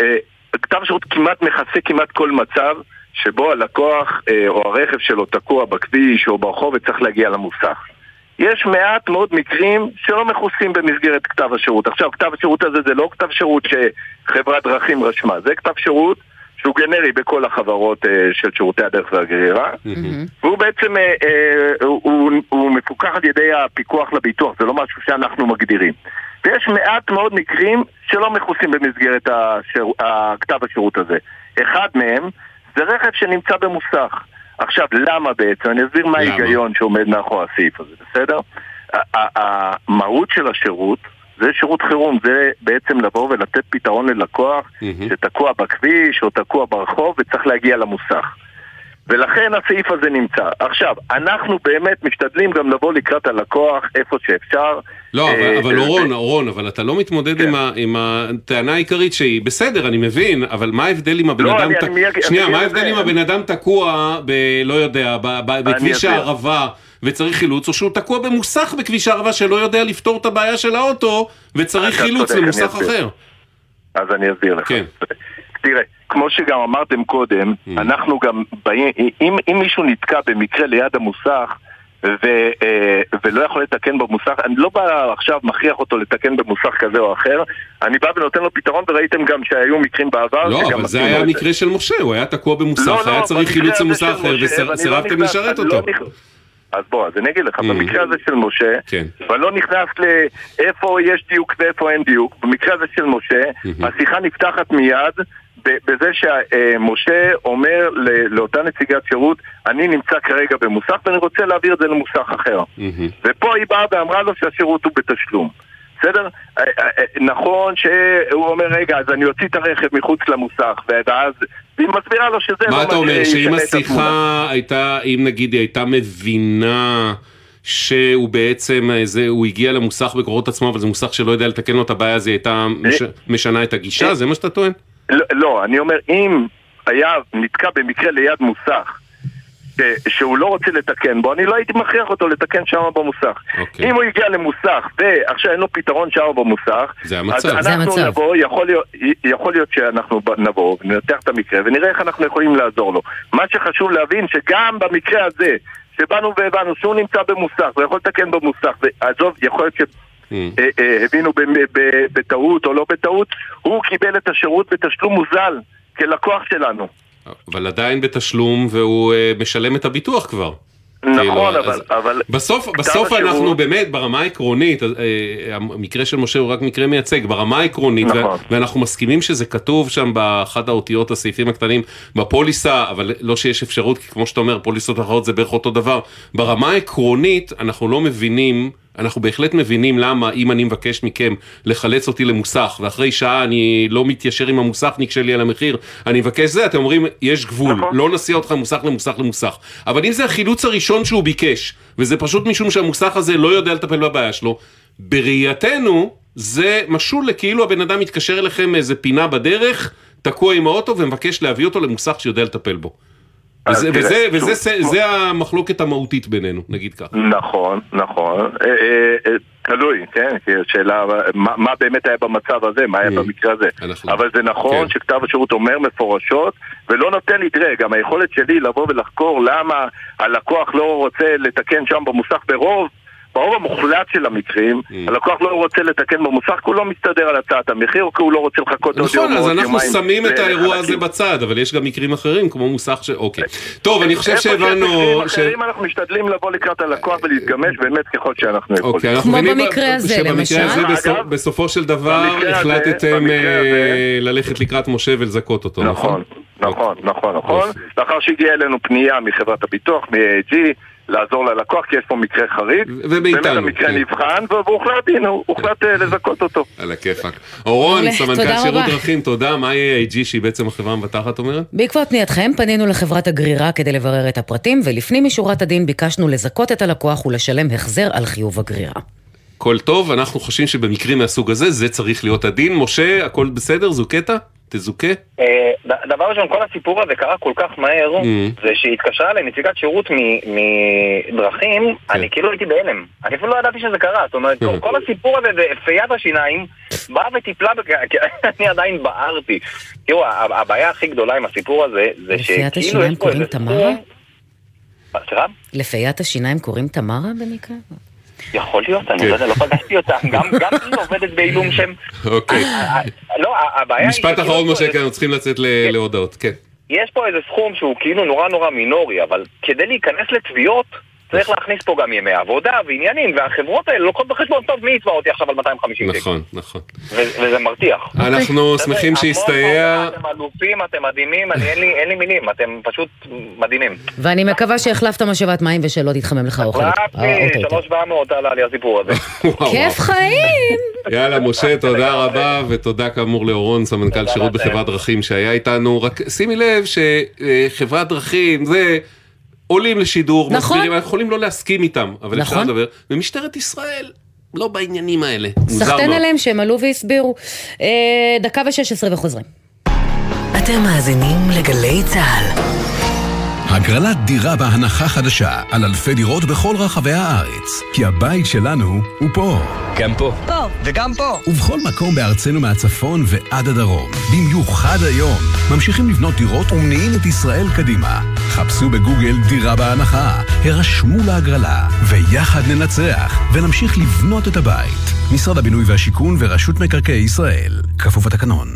אה, כתב השירות כמעט מכסה כמעט כל מצב שבו הלקוח אה, או הרכב שלו תקוע בכביש או ברחוב וצריך להגיע למוסך. יש מעט מאוד מקרים שלא מכוסים במסגרת כתב השירות. עכשיו, כתב השירות הזה זה לא כתב שירות שחברת דרכים רשמה, זה כתב שירות שהוא גנרי בכל החברות אה, של שירותי הדרך והגרירה, והוא בעצם, אה, אה, הוא, הוא, הוא מפוקח על ידי הפיקוח לביטוח, זה לא משהו שאנחנו מגדירים. ויש מעט מאוד מקרים שלא מכוסים במסגרת השיר, הכתב השירות הזה. אחד מהם זה רכב שנמצא במוסך. עכשיו, למה בעצם? אני אסביר מה? ההיגיון שעומד מאחורי הסעיף הזה, בסדר? המהות של השירות זה שירות חירום, זה בעצם לבוא ולתת פתרון ללקוח שתקוע בכביש או תקוע ברחוב וצריך להגיע למוסך. ולכן הסעיף הזה נמצא. עכשיו, אנחנו באמת משתדלים גם לבוא לקראת הלקוח איפה שאפשר. לא, אבל, אה, אבל אה, אורון, אורון, אבל אתה לא מתמודד כן. עם, ה, עם הטענה העיקרית שהיא, בסדר, אני מבין, אבל מה ההבדל אם הבן לא, אדם... אני- ת- אני שנייה, אני מה ההבדל. אם הבן אדם תקוע ב... לא יודע, ב, ב, בכביש. הערבה וצריך חילוץ, או שהוא תקוע במוסך בכביש הערבה שלא יודע לפתור את הבעיה של האוטו וצריך חילוץ למוסך. אחר. אז אני אסביר לך. כן. תראה, כמו שגם אמרתם קודם, Mm. אנחנו גם באים, אם, אם מישהו נתקע במקרה ליד המוסך ו, אה, ולא יכול לתקן במוסך, אני לא בא עכשיו מכריח אותו לתקן במוסך כזה או אחר, אני בא ונותן לו פתרון וראיתם גם שהיו מקרים בעבר לא, אבל זה היה המקרה של משה, הוא היה תקוע במוסך, לא, לא, היה צריך במקרה חילוץ למוסך אחר לא וסירבתם לשרת לא אותו. נכנס- אז בוא, אז אני אגיד לך, Mm. במקרה הזה של משה, כן. ואני לא נכנס לאיפה יש דיוק ואיפה אין דיוק, במקרה הזה של משה, השיחה נפתחת מיד בזה שמשה אומר ל- לאותה נציגת שירות, אני נמצא כרגע במוסך ואני רוצה להעביר את זה למוסך אחר. ופה היא באה ואמרה לו שהשירות הוא בתשלום. בסדר? אה, אה, אה, נכון שהוא אומר, רגע, אז אני אוציא את הרכב מחוץ למוסך, ואז היא מסבירה לו שזה לא מה אתה אומר, שאם. השיחה הייתה, אם נגיד היא הייתה מבינה שהוא בעצם, זה, הוא הגיע למוסך בקורות עצמו, אבל זה מוסך שלא יודע לתקן לו את הבעיה, אז היא הייתה מש, משנה את הגישה, זה מה שאתה טוען? לא, לא, אני אומר, אם היה נתקע במקרה ליד מוסך ש- שהוא לא רוצה לתקן בו, אני לא הייתי מכריח אותו לתקן שם במוסך. אוקיי. אם הוא הגיע למוסך ועכשיו אין לו פתרון שם במוסך, זה המצב. אז זה אנחנו המצב. נבוא, יכול להיות, יכול להיות שאנחנו נבוא וננתח את המקרה ונראה איך אנחנו יכולים לעזור לו. מה שחשוב להבין שגם במקרה הזה, שבאנו והבנו שהוא נמצא במוסך ויכול לתקן במוסך, ועזוב, יכול להיות ש... Mm. אה, אה, הבינו בטעות או לא בטעות, הוא קיבל את השירות בתשלום מוזל כלקוח שלנו. אבל עדיין בתשלום והוא אה, משלם את הביטוח כבר. נכון, כאילו, אבל... אבל בסוף, בסוף השירות- אנחנו באמת, ברמה העקרונית, אה, המקרה של משה הוא רק מקרה מייצג, ברמה העקרונית, נכון. ו- ואנחנו מסכימים שזה כתוב שם באחד האותיות, הסעיפים הקטנים, בפוליסה, אבל לא שיש אפשרות, כי כמו שאתה אומר, פוליסות אחרות זה בערך אותו דבר. ברמה העקרונית, אנחנו לא מבינים אנחנו בהחלט מבינים למה אם אני מבקש מכם לחלץ אותי למוסך, ואחרי שעה אני לא מתיישר עם המוסכניק שלי על המחיר, אני מבקש זה, אתם אומרים, יש גבול, נכון. לא נסיע אותך ממוסך למוסך למוסך. אבל אם זה החילוץ הראשון שהוא ביקש, וזה פשוט משום שהמוסך הזה לא יודע לטפל בבעיה שלו, בראייתנו, זה משול לכאילו הבן אדם מתקשר אליכם מאיזה פינה בדרך, תקוע עם האוטו ומבקש להביא אותו למוסך שיודע לטפל בו. אז וזה, תראה, וזה, שוב, וזה זה, זה המחלוקת המהותית בינינו, נגיד ככה. נכון, נכון. אה, אה, אה, תלוי, כן? כי השאלה, מה, מה באמת היה במצב הזה, מה היה Mm. במקרה הזה. אבל זה נכון כן. שכתב השירות אומר מפורשות, ולא נותן לי, תראה, גם היכולת שלי לבוא ולחקור למה הלקוח לא רוצה לתקן שם במוסך ברוב, ברוב המוחלט של המקרים, Mm. הלקוח לא רוצה לתקן במוסך כי הוא לא מסתדר על הצעת המחיר, כי הוא לא רוצה לחכות עוד יום נכון, אז אנחנו שמים את האירוע. הזה בצד, אבל יש גם מקרים אחרים, כמו מוסך ש... אוקיי. טוב, אני חושב איפה שיש שהבנו... מקרים אחרים אנחנו משתדלים לבוא לקראת הלקוח ולהתגמש באמת ככל שאנחנו יכולים. אוקיי, אנחנו מבינים ב- שבמקרה הזה בסופ- בסופו של דבר במקרה הזה- החלטתם במקרה אה, הזה- ללכת לקראת משה ולזכות אותו, נכון? נכון, נכון, נכון. לאחר שהגיעה אלינו פנייה מחברת הביטוח, מ-AG, לעזור ללקוח, כי יש פה מקרה חריג. ומאיתנו, באמת המקרה כן. נבחן, והוחלט, הנה, הוחלט אה, לזכות אותו. על הכיפאק. אורון, סמנכ"ל שירות. דרכים, תודה. מה יהיה AG שהיא בעצם החברה המבטחת אומרת? בעקבות פנייתכם פנינו לחברת הגרירה כדי לברר את הפרטים, ולפנים משורת הדין ביקשנו לזכות את הלקוח ולשלם החזר על חיוב הגרירה. הכל טוב, אנחנו חושבים שבמקרים מהסוג הזה, זה צריך להיות הדין. משה, הכל בסדר? זוכית? תזוכה? אה, דבר ראשון, כל הסיפור הזה קרה כל כך מהר, Mm. זה שהתקשרה אליי נציגת שירות מ- מדרכים, אני כאילו הייתי בהלם. אני אפילו לא ידעתי שזה קרה. זאת אומרת, כל- כל הסיפור הזה זה פיית השיניים, באה וטיפלה, אני עדיין בערתי. תראו, הבעיה הכי גדולה עם הסיפור הזה, זה לפיית שכאילו השיניים יש פה קוראים איזה תמרה? סליחה? לפיית השיניים קוראים תמרה במקרה? יכול להיות, אני כן. לא יודע, לא פגשתי אותה. גם היא עובדת בעילום שם. אוקיי. לא, הבעיה היא... משפט אחרון, משה, כי אנחנו צריכים לצאת להודעות. כן. יש פה איזה סכום שהוא כאילו נורא נורא מינורי, אבל כדי להיכנס לתביעות צריך להכניס פה גם ימי עבודה ועניינים, והחברות האלה לוקחות בחשבון, טוב, מי יתבע אותי עכשיו על 250 שקל? נכון, נכון. וזה מרתיח. אנחנו שמחים שהסתייע. אתם אלופים, אתם מדהימים, אני- אין לי- מילים, אתם פשוט מדהימים. ואני מקווה שהחלפת משאבת מים ושלא תתחמם לך אוכל. החלפתי, האוטו. 3,700 עלה לי הסיפור הזה. כיף חיים! יאללה, משה, תודה רבה, ותודה כאמור לאורון, סמנכ"ל שירות בחברת דרכים שהיה איתנו. רק שימי לב שחברת דרכים, זה... עולים לשידור, נכון. מסבירים, אנחנו יכולים לא להסכים איתם, אבל אפשר נכון. לדבר. ומשטרת ישראל, לא בעניינים האלה. מוזר סחטיין. עליהם שהם עלו והסבירו. אה, דקה ושש עשרה וחוזרים. אתם מאזינים לגלי צה"ל. הגרלת דירה בהנחה חדשה על אלפי דירות בכל רחבי הארץ. כי הבית שלנו הוא פה. גם פה. פה, וגם פה. ובכל מקום בארצנו מהצפון ועד הדרום. במיוחד היום. ממשיכים לבנות דירות ומניעים את ישראל קדימה. חפשו בגוגל דירה בהנחה, הרשמו להגרלה, ויחד ננצח, ונמשיך לבנות את הבית. משרד הבינוי והשיכון ורשות מקרקעי ישראל. כפוף לתקנון.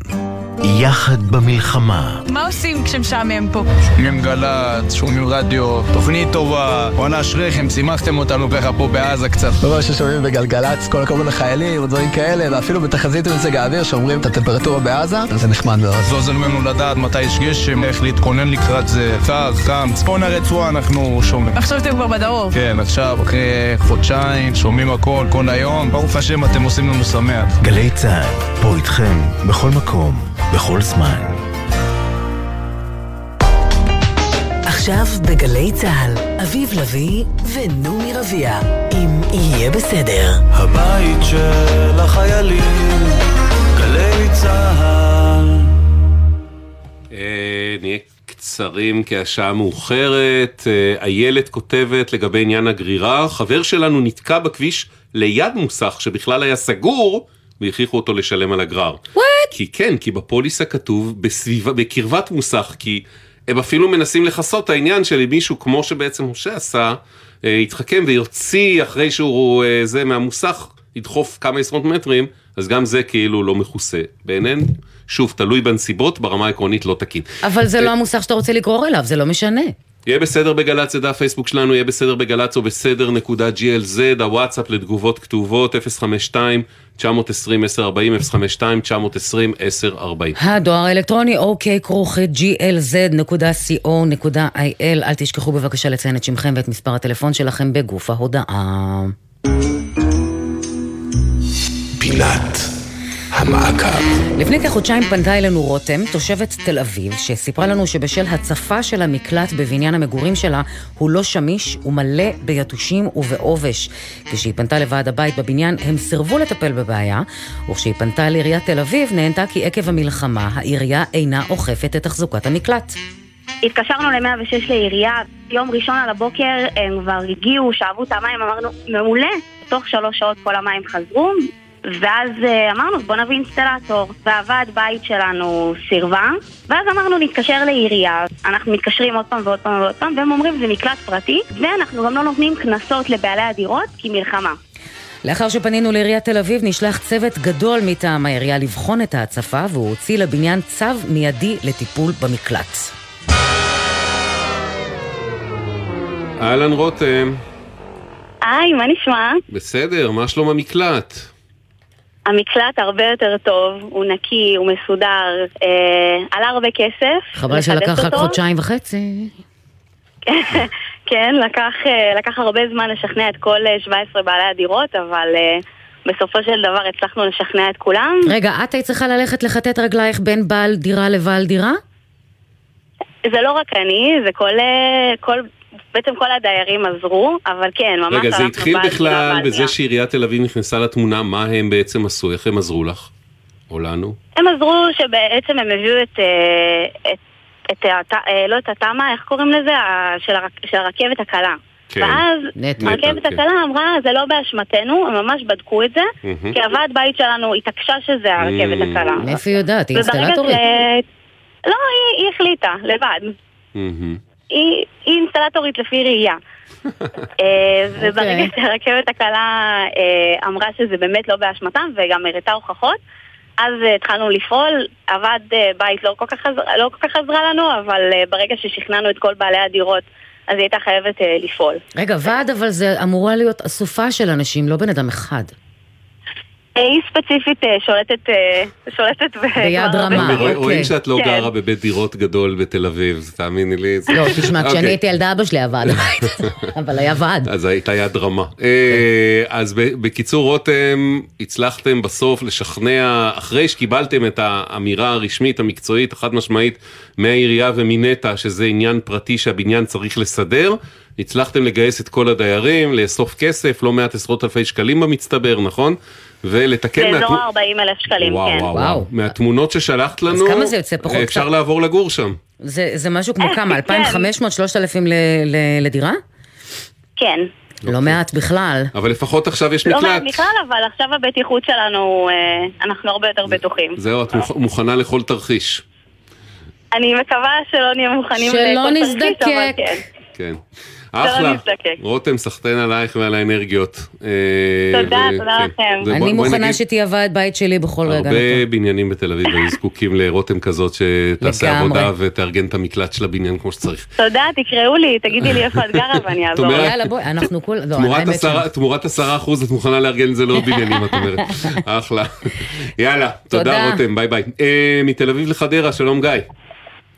יחד במלחמה. מה עושים כשמשעמם פה? שומעים גל"צ, שומעים רדיו, תוכנית טובה, בואנה אשריכם, שימחתם אותנו ככה פה בעזה קצת. מה ששומעים בגלגלצ, כל הכבוד לחיילים ודברים כאלה, ואפילו בתחזית מזג האוויר שאומרים את הטמפרטורה בעזה, זה נחמד מאוד. זה עוזר לנו לדעת מתי יש גשם, איך להתכונן לקראת זה, קר, חם, צפון הרצועה אנחנו שומעים. עכשיו אתם כבר בדרום. כן, עכשיו, אחרי חודשיים, שומעים הכל, כל היום, ברוך השם אתם עושים לנו שמח. גלי צה"ל, פה איתכם, בכל מקום, בכל זמן. עכשיו בגלי צה"ל, אביב לביא ונעמי רביע, אם יהיה בסדר. הבית של החיילים, גלי צה"ל. אה, נהיה קצרים כי השעה מאוחרת. אה, איילת כותבת לגבי עניין הגרירה, חבר שלנו נתקע בכביש ליד מוסך שבכלל היה סגור, והכריחו אותו לשלם על הגרר. וואט? כי כן, כי בפוליסה כתוב בסביבה, בקרבת מוסך, כי הם אפילו מנסים לכסות את העניין של מישהו, כמו שבעצם משה עשה, אה, יתחכם ויוציא אחרי שהוא אה, זה מהמוסך, ידחוף כמה עשרות מטרים, אז גם זה כאילו לא מכוסה. בעינינו, שוב, תלוי בנסיבות, ברמה העקרונית לא תקין. אבל זה לא המוסך שאתה רוצה לגרור אליו, זה לא משנה. יהיה בסדר בגל"צ, זה דף פייסבוק שלנו, יהיה בסדר בגל"צ או בסדר נקודה glz, הוואטסאפ לתגובות כתובות 052 920 1040 052 920 1040 הדואר האלקטרוני אוקיי כרוכית glz.co.il אל תשכחו בבקשה לציין את שמכם ואת מספר הטלפון שלכם בגוף ההודעה. פינת המעקב. לפני כחודשיים פנתה אלינו רותם, תושבת תל אביב, שסיפרה לנו שבשל הצפה של המקלט בבניין המגורים שלה, הוא לא שמיש ומלא ביתושים ובעובש. כשהיא פנתה לוועד הבית בבניין, הם סירבו לטפל בבעיה, וכשהיא פנתה לעיריית תל אביב, נהנתה כי עקב המלחמה, העירייה אינה אוכפת את תחזוקת המקלט. התקשרנו ל-106 לעירייה, יום ראשון על הבוקר הם כבר הגיעו, שאבו את המים, אמרנו, מעולה, תוך שלוש שעות כל המים חזרו, ואז אה, אמרנו, בוא נביא אינסטלטור. והוועד בית שלנו סירבה, ואז אמרנו, נתקשר לעירייה. אנחנו מתקשרים עוד פעם ועוד פעם ועוד פעם, והם אומרים, זה מקלט פרטי, ואנחנו גם לא נותנים קנסות לבעלי הדירות, כי מלחמה. לאחר שפנינו לעיריית תל אביב, נשלח צוות גדול מטעם העירייה לבחון את ההצפה, והוא הוציא לבניין צו מיידי לטיפול במקלט. אהלן רותם, היי, מה נשמע? בסדר, מה שלום המקלט? המקלט הרבה יותר טוב, הוא נקי, הוא מסודר, אה, עלה הרבה כסף. חבל שלקח רק. חודשיים וחצי. כן, לקח, אה, לקח הרבה זמן לשכנע את כל אה, 17 בעלי הדירות, אבל אה, בסופו של דבר הצלחנו לשכנע את כולם. רגע, את היית צריכה ללכת לכתת רגלייך בין בעל דירה לבעל דירה? זה לא רק אני, זה כל, אה, כל, בעצם כל הדיירים עזרו, אבל כן, ממש רגע, זה התחיל בכלל בזה. שעיריית תל אביב נכנסה לתמונה, מה הם בעצם עשו, איך הם עזרו לך? או לנו? הם עזרו שבעצם הם הביאו את, אה, את, את, הת- אה, לא את התמ"א, איך קוראים לזה? של, הרכ, של הרכבת הקלה. כן. ואז. הרכבת כן. הקלה אמרה, זה לא באשמתנו, הם ממש בדקו את זה, מהמם. כי הוועד בית שלנו התעקשה שזה הרכבת הקלה. מאיפה היא יודעת? היא אינסטלטורית? ש- לא, היא, היא החליטה, לבד. היא, היא אינסטלטורית לפי ראייה. אה, וברגע אוקיי. שהרכבת הקלה אה, אמרה שזה באמת לא באשמתם וגם הראתה הוכחות, אז אה, התחלנו לפעול, אה, בית לא כל, כך עז- לא כל כך עזרה לנו, אבל ברגע ששכנענו את כל בעלי הדירות, אז היא הייתה חייבת לפעול. רגע, ועד אבל זה אמורה להיות אסופה של אנשים, לא בן אדם אחד. היא ספציפית אה, שולטת, אה, שולטת ב- ביד רמה, שנים. רואים- שאת לא כן. גרה בבית דירות גדול בתל אביב, תאמיני לי. לא, תשמע, כשאני אוקיי. הייתי ילדה, אבא שלי הבית. אבל היה ועד. אז הייתה יד רמה. אה, אז בקיצור, רותם, הצלחתם בסוף לשכנע, אחרי שקיבלתם את האמירה הרשמית, המקצועית, החד משמעית, מהעירייה ומנטע, שזה עניין פרטי שהבניין צריך לסדר, הצלחתם לגייס את כל הדיירים, לאסוף כסף, לא מעט עשרות אלפי שקלים במצטבר, נכון? ולתקן... באזור מהתמו- ה-40 אלף שקלים, וואו, כן. וואו, וואו. מהתמונות ששלחת לנו, כמה זה יוצא? פחות אפשר קצת? לעבור לגור שם. זה זה משהו כמו אה, כמה? כן. 2,500, 3,000 ל- ל- לדירה? כן. לא מעט בכלל. אבל לפחות עכשיו יש לא מקלט. מעט בכלל, אבל עכשיו הבטיחות שלנו, אה, אנחנו הרבה יותר בטוחים. זהו, את מוכ- מוכנה לכל תרחיש. אני מקווה שלא נהיה מוכנים לכל תרחיש, נזדקק. אבל כן. כן. אחלה. רותם, סחטיין עלייך ועל האנרגיות. אה, תודה, ו- תודה כן. לכם. אני מוכנה שתהיה ועד בית שלי בכל רגע. הרבה בניינים בתל אביב היו זקוקים לרותם כזאת שתעשה. עבודה ותארגן את המקלט של הבניין כמו שצריך. תודה, תקראו לי, תגידי לי איפה את גרה ואני אעזור. יאללה, בואי, אנחנו כול... לא, תמורת עשרה- אחוז את מוכנה לארגן את זה לעוד בניינים, את אומרת. אחלה. יאללה, תודה תודה. רותם, ביי ביי. אה, מתל אביב לחדרה, שלום גיא.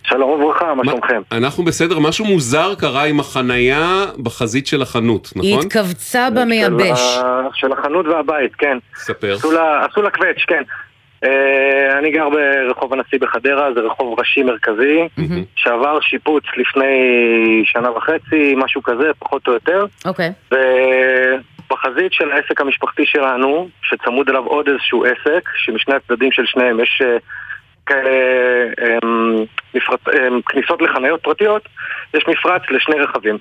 שלום וברכה, מה שלומכם? אנחנו בסדר, משהו מוזר קרה עם החנייה בחזית של החנות, היא נכון? התכווצה במייבש. של החנות והבית, כן. ספר. עשו לה- קווץ', כן. אה, אני גר ברחוב הנשיא בחדרה, זה רחוב ראשי מרכזי, שעבר שיפוץ לפני שנה וחצי, משהו כזה, פחות או יותר. אוקיי. ובחזית של העסק המשפחתי שלנו, שצמוד אליו עוד איזשהו עסק, שמשני הצדדים של שניהם יש אמ, אמ, כניסות לחניות פרטיות, יש מפרץ לשני רכבים.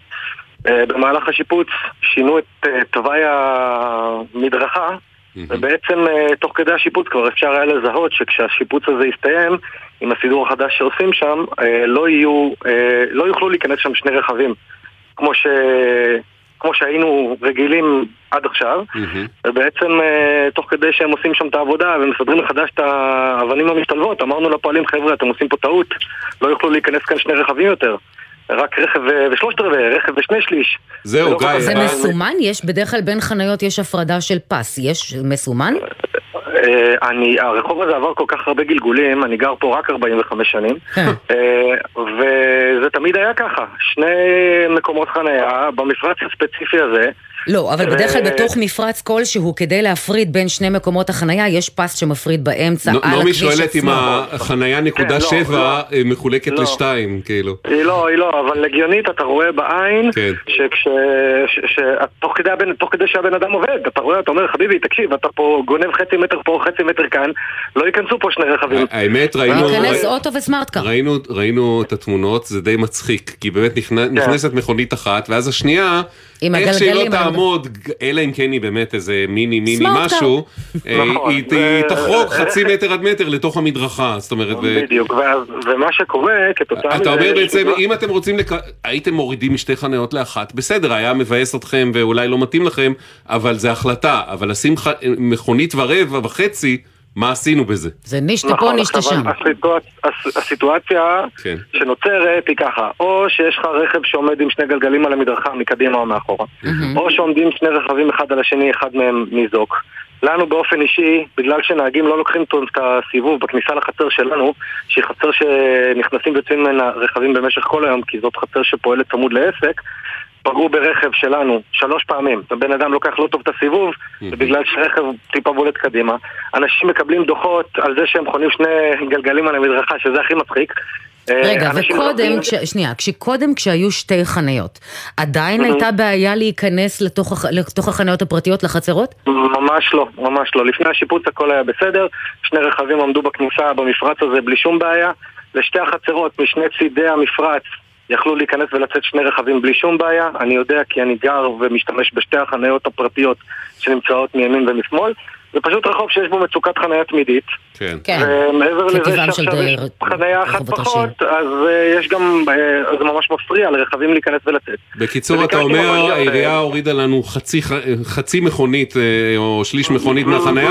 אה, במהלך השיפוץ שינו את אה, תוואי המדרכה, ובעצם אה, תוך כדי השיפוץ כבר אפשר היה לזהות שכשהשיפוץ הזה יסתיים, עם הסידור החדש שעושים שם, לא יהיו, לא יוכלו להיכנס שם שני רכבים, כמו, ש... כמו שהיינו רגילים עד עכשיו. ובעצם אה, תוך כדי שהם עושים שם את העבודה ומסדרים מחדש את האבנים המשתלבות, אמרנו לפועלים, חבר'ה, אתם עושים פה טעות, לא יוכלו להיכנס כאן שני רכבים יותר. רק רכב ו- ושלושת רבעי, רכב ושני שליש. זהו, כל כך- זה מסומן? יש, בדרך כלל בין חניות יש הפרדה של פס. יש מסומן? אה, אני, הרחוב הזה עבר כל כך הרבה גלגולים, אני גר פה רק 45 שנים, אה, וזה תמיד היה ככה, שני מקומות חניה במפרץ הספציפי הזה, לא, אבל בדרך כלל ו- בתוך מפרץ כלשהו, כדי להפריד בין שני מקומות החנייה, יש פס שמפריד באמצע, על נעמי הכביש עצמו. שואלת אם החנייה נקודה כן, לא, שבע אה, מחולקת לא. לשתיים, כאילו. היא לא, היא לא, אבל הגיונית אתה רואה בעין, כן. שכש... ש- ש- תוך כדי שהבן אדם עובד, אתה רואה, אתה אומר, חביבי, תקשיב, אתה פה גונב חצי מטר פה, חצי מטר כאן, לא ייכנסו פה שני רכבים. האמת, ראינו... ייכנס אוטו וסמארטקאר. ראינו, ראינו את התמונות, זה די מצחיק, כי באמת נכנס, נכנסת מכונית אחת, ואז השנייה, עם איך שהיא לא הגלגלים תעמוד, אלא אם כן היא באמת איזה מיני מיני. משהו, אה, נכון, היא, היא תחרוג חצי מטר עד מטר לתוך המדרכה, זאת אומרת, בדיוק, ומה שקורה כתוצאה מזה... אתה אומר בעצם, אם אתם רוצים. הייתם מורידים משתי חניות לאחת, בסדר, היה מבאס אתכם ואולי לא מתאים לכם, אבל זה החלטה, אבל לשים. מכונית ורבע וחצי, מה עשינו בזה? זה נישטה פה, נישטה שם. הסיטואצ- הס- הסיטואציה כן. שנוצרת היא ככה, או שיש לך רכב שעומד עם שני גלגלים על המדרכה מקדימה או מאחורה, או שעומדים שני רכבים אחד על השני, אחד מהם ניזוק. לנו באופן אישי, בגלל שנהגים לא לוקחים את הסיבוב בכניסה לחצר שלנו, שהיא חצר שנכנסים ויוצאים ממנה רכבים במשך כל היום, כי זאת חצר שפועלת צמוד לעסק, פגעו ברכב שלנו שלוש פעמים. הבן אדם לוקח לא טוב את הסיבוב, ובגלל שרכב טיפה בולט קדימה. אנשים מקבלים דוחות על זה שהם חונים שני גלגלים על המדרכה, שזה הכי מצחיק. רגע, אה, אנשים וקודם, מקבלים- כש... שנייה, כשקודם כשהיו שתי חניות, עדיין Mhm. הייתה בעיה להיכנס לתוך. לתוך החניות הפרטיות לחצרות? ממש לא, ממש לא. לפני השיפוץ הכל היה בסדר, שני רכבים עמדו בכניסה במפרץ הזה בלי שום בעיה. לשתי החצרות משני צידי המפרץ יכלו להיכנס ולצאת שני רכבים בלי שום בעיה. אני יודע כי אני גר ומשתמש בשתי החניות הפרטיות שנמצאות מימין ומשמאל. זה פשוט רחוב שיש בו מצוקת חניה תמידית. כן. ומעבר לזה שעכשיו יש חניה אחת פחות, אז אה, יש גם, אה, זה ממש מפריע לרכבים להיכנס ולצאת. בקיצור, אתה אומר, ממש, העירייה אה, הורידה לנו חצי, מכונית או שליש מכונית מהחניה.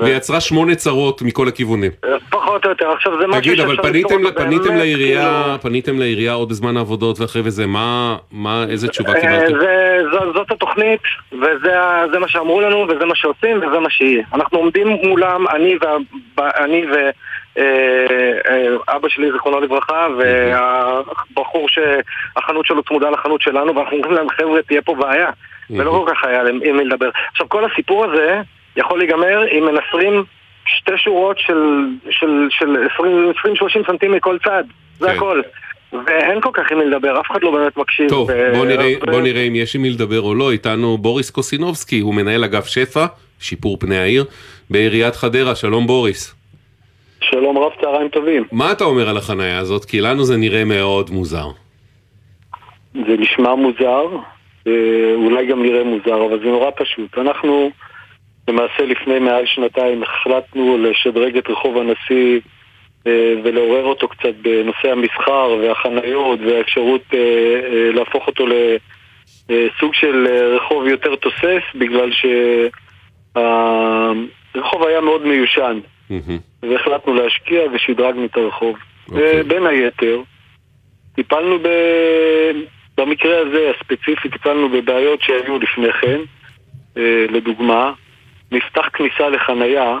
ויצרה שמונה צרות מכל הכיוונים. פחות או יותר, עכשיו זה משהו תגיד, אבל שאפשר פניתם, לפתור אותו פניתם באמת, לעירייה, כאילו- פניתם לעירייה עוד בזמן העבודות ואחרי וזה, מה, מה, איזה תשובה אה, קיבלתם? זאת התוכנית, וזה מה שאמרו לנו, וזה מה שעושים, וזה מה שיהיה. אנחנו עומדים מולם, אני וה- אני ואבא שלי, זיכרונו לברכה, והבחור שהחנות שלו צמודה לחנות שלנו, ואנחנו אומרים להם, חבר'ה, תהיה פה בעיה. ולא כל כך היה עם מי לדבר. עכשיו, כל הסיפור הזה יכול להיגמר אם מנסרים שתי שורות של, של, של 20-30 סנטים מכל צד. זה הכל. ואין כל כך עם מי לדבר, אף אחד לא באמת מקשיב. טוב, ו- בוא נראה, ו- בוא נראה אם יש עם מי לדבר או לא. איתנו בוריס קוסינובסקי, הוא מנהל אגף שפע, שיפור פני העיר, בעיריית חדרה. שלום בוריס. שלום רב, צהריים טובים. מה אתה אומר על החנייה הזאת? כי לנו זה נראה מאוד מוזר. זה נשמע מוזר, אה, אולי גם נראה מוזר, אבל זה נורא פשוט. אנחנו למעשה לפני מעל שנתיים החלטנו לשדרג את רחוב הנשיא אה, ולעורר אותו קצת בנושא המסחר והחניות והאפשרות אה, להפוך אותו לסוג של רחוב יותר תוסס בגלל שהרחוב היה מאוד מיושן והחלטנו להשקיע ושדרגנו את הרחוב. בין היתר, טיפלנו ב... במקרה הזה הספציפי, טיפלנו בבעיות שהיו לפני כן. אה, לדוגמה, מפתח כניסה לחנייה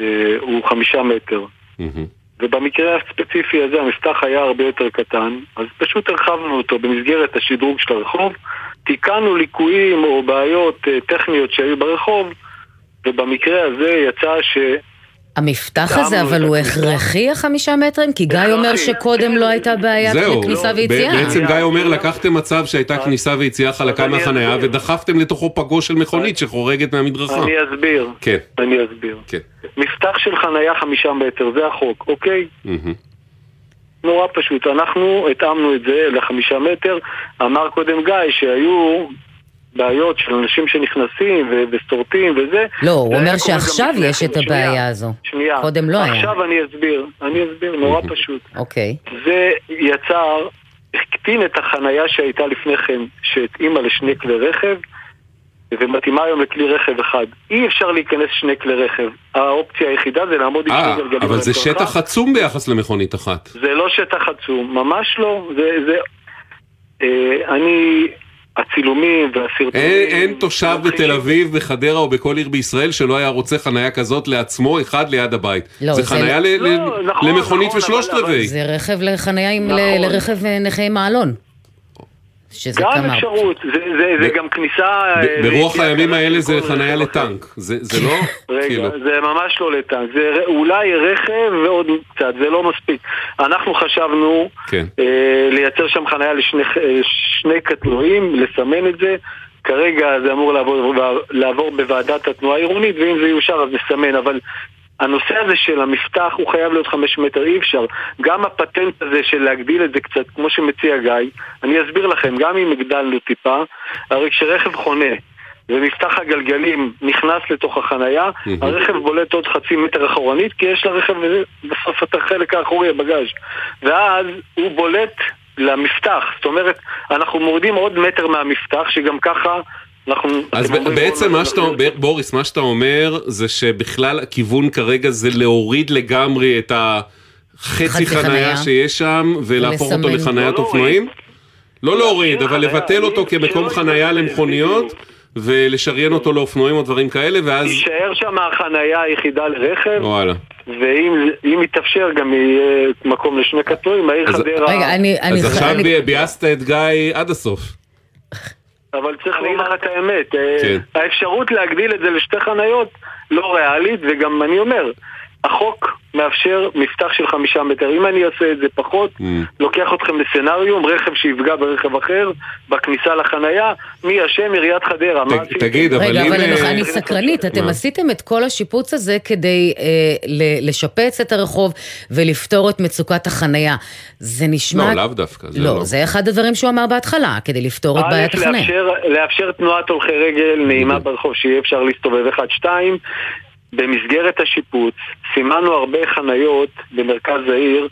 אה, הוא חמישה מטר. ובמקרה הספציפי הזה המפתח היה הרבה יותר קטן, אז פשוט הרחבנו אותו במסגרת השדרוג של הרחוב, תיקנו ליקויים או בעיות אה, טכניות שהיו ברחוב, ובמקרה הזה יצא ש... המפתח הזה, אבל הוא. הכרחי החמישה מטרים? כי גיא אומר שקודם לא הייתה בעיה זהו, בכניסה ב- ויציאה. בעצם גיא אומר, לקחתם מצב שהייתה כניסה ויציאה חלקה מהחנייה ודחפתם לתוכו פגו של מכונית שחורגת מהמדרכה. אני אסביר. כן. אני אסביר. כן. מפתח של חנייה חמישה מטר, זה החוק, אוקיי? נורא פשוט. אנחנו התאמנו את זה לחמישה מטר. אמר קודם גיא שהיו בעיות של אנשים שנכנסים ו- וסורטים וזה. לא, הוא אומר שעכשיו יש. את הבעיה הזו. שנייה. קודם לא היה. עכשיו אני אסביר. אני אסביר, נורא פשוט. אוקיי. זה יצר, הקטין את החנייה שהייתה לפני כן, שהתאימה לשני כלי רכב, ומתאימה היום לכלי רכב אחד. אי אפשר להיכנס שני כלי רכב. האופציה היחידה זה לעמוד עם אה, שני גלגלים. אבל זה. שטח עצום ביחס למכונית אחת. זה לא שטח עצום, ממש לא. זה, זה... אה, אני... הצילומים והסרטונים... אין, אין תושב בתל אביב, בחדרה או בכל עיר בישראל שלא היה רוצה חניה כזאת לעצמו, אחד ליד הבית. לא, זה זה- חניה ל- ל- לא, נכון, למכונית נכון, ושלושת רבעי. זה רכב לחניה עם... נכון. ל- לרכב אה, נכה עם מעלון. שזה גם כמה... אפשרות, זה, זה, זה גם כניסה... אה, ב- ברוח הימים האלה זה חניה לטנק. זה זה לא, רגע, כאילו... זה ממש לא לטנק, זה אולי רכב ועוד קצת, זה לא מספיק. אנחנו חשבנו כן. אה, לייצר שם חניה לשני אה, שני קטנועים, לסמן את זה. כרגע זה אמור לעבור, לעבור בוועדת התנועה העירונית, ואם זה יאושר אז נסמן, אבל הנושא הזה של המפתח הוא חייב להיות חמש מטר, אי אפשר. גם הפטנט הזה של להגדיל את זה קצת, כמו שמציע גיא, אני אסביר לכם, גם אם הגדלנו טיפה, הרי כשרכב חונה ומפתח הגלגלים נכנס לתוך החנייה. הרכב בולט עוד חצי מטר אחורנית, כי יש לרכב בסוף את החלק האחורי, הבגאז', ואז הוא בולט למפתח, זאת אומרת, אנחנו מורידים עוד מטר מהמפתח, שגם ככה אנחנו... אז בעצם מה שאתה, ב- בוריס, מה שאתה אומר זה שבכלל הכיוון כרגע זה להוריד לגמרי את החצי חנייה חנייה. שיש שם ולהפוך אותו. לחניית לא אופנועים? לא להוריד, אבל לבטל אותו כמקום חנייה למכוניות ולשריין אותו לאופנועים או דברים כאלה ואז... תישאר שם החנייה היחידה לרכב, וואלה. ואם אם יתאפשר גם יהיה מקום לשני קטנועים, העיר אז- חדרה... אז עכשיו בי- ביאסת את גיא עד הסוף. אבל צריך לומר את האמת, אה, כן. האפשרות להגדיל את זה לשתי חניות לא ריאלית, וגם אני אומר, החוק מאפשר מפתח של חמישה מטר. אם אני אעשה את זה פחות, Mm. לוקח אתכם לסצנריום, רכב שיפגע ברכב אחר, בכניסה לחנייה, מי אשם? עיריית חדרה. מה עשיתם? תגיד, אבל רגע, אם... אבל אני- אה, אני סקרנית, אתם מה? עשיתם את כל השיפוץ הזה כדי אה, ל- לשפץ את הרחוב ולפתור את מצוקת החנייה. זה נשמע... לא, לאו דווקא, זה לא, לא. זה אחד הדברים שהוא אמר בהתחלה, כדי לפתור את א', בעיית החניה. לאפשר, לאפשר תנועת הולכי רגל נעימה ברחוב, שיהיה אפשר להסתובב אחד, שתיים. במסגרת השיפוץ סימנו הרבה חניות במרכז העיר,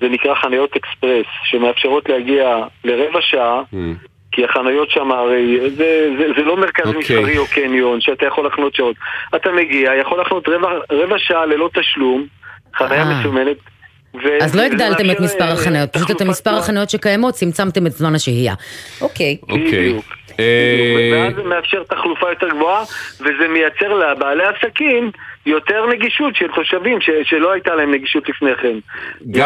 זה נקרא חניות אקספרס, שמאפשרות להגיע לרבע שעה, כי החניות שם הרי, זה, זה, זה לא מרכז אוקיי. מסחרי או קניון שאתה יכול לחנות שעות. אתה מגיע, יכול לחנות רבע, רבע שעה ללא תשלום, חניה אה. מסומנת. ו- אז לא הגדלתם את מספר אה, החניות, פשוט את מספר החניות שקיימות צמצמתם את זמן השהייה. אוקיי. אוקיי. ואז זה מאפשר תחלופה יותר גבוהה, וזה מייצר לבעלי עסקים יותר נגישות של תושבים ש- שלא הייתה להם נגישות לפני כן. גיא,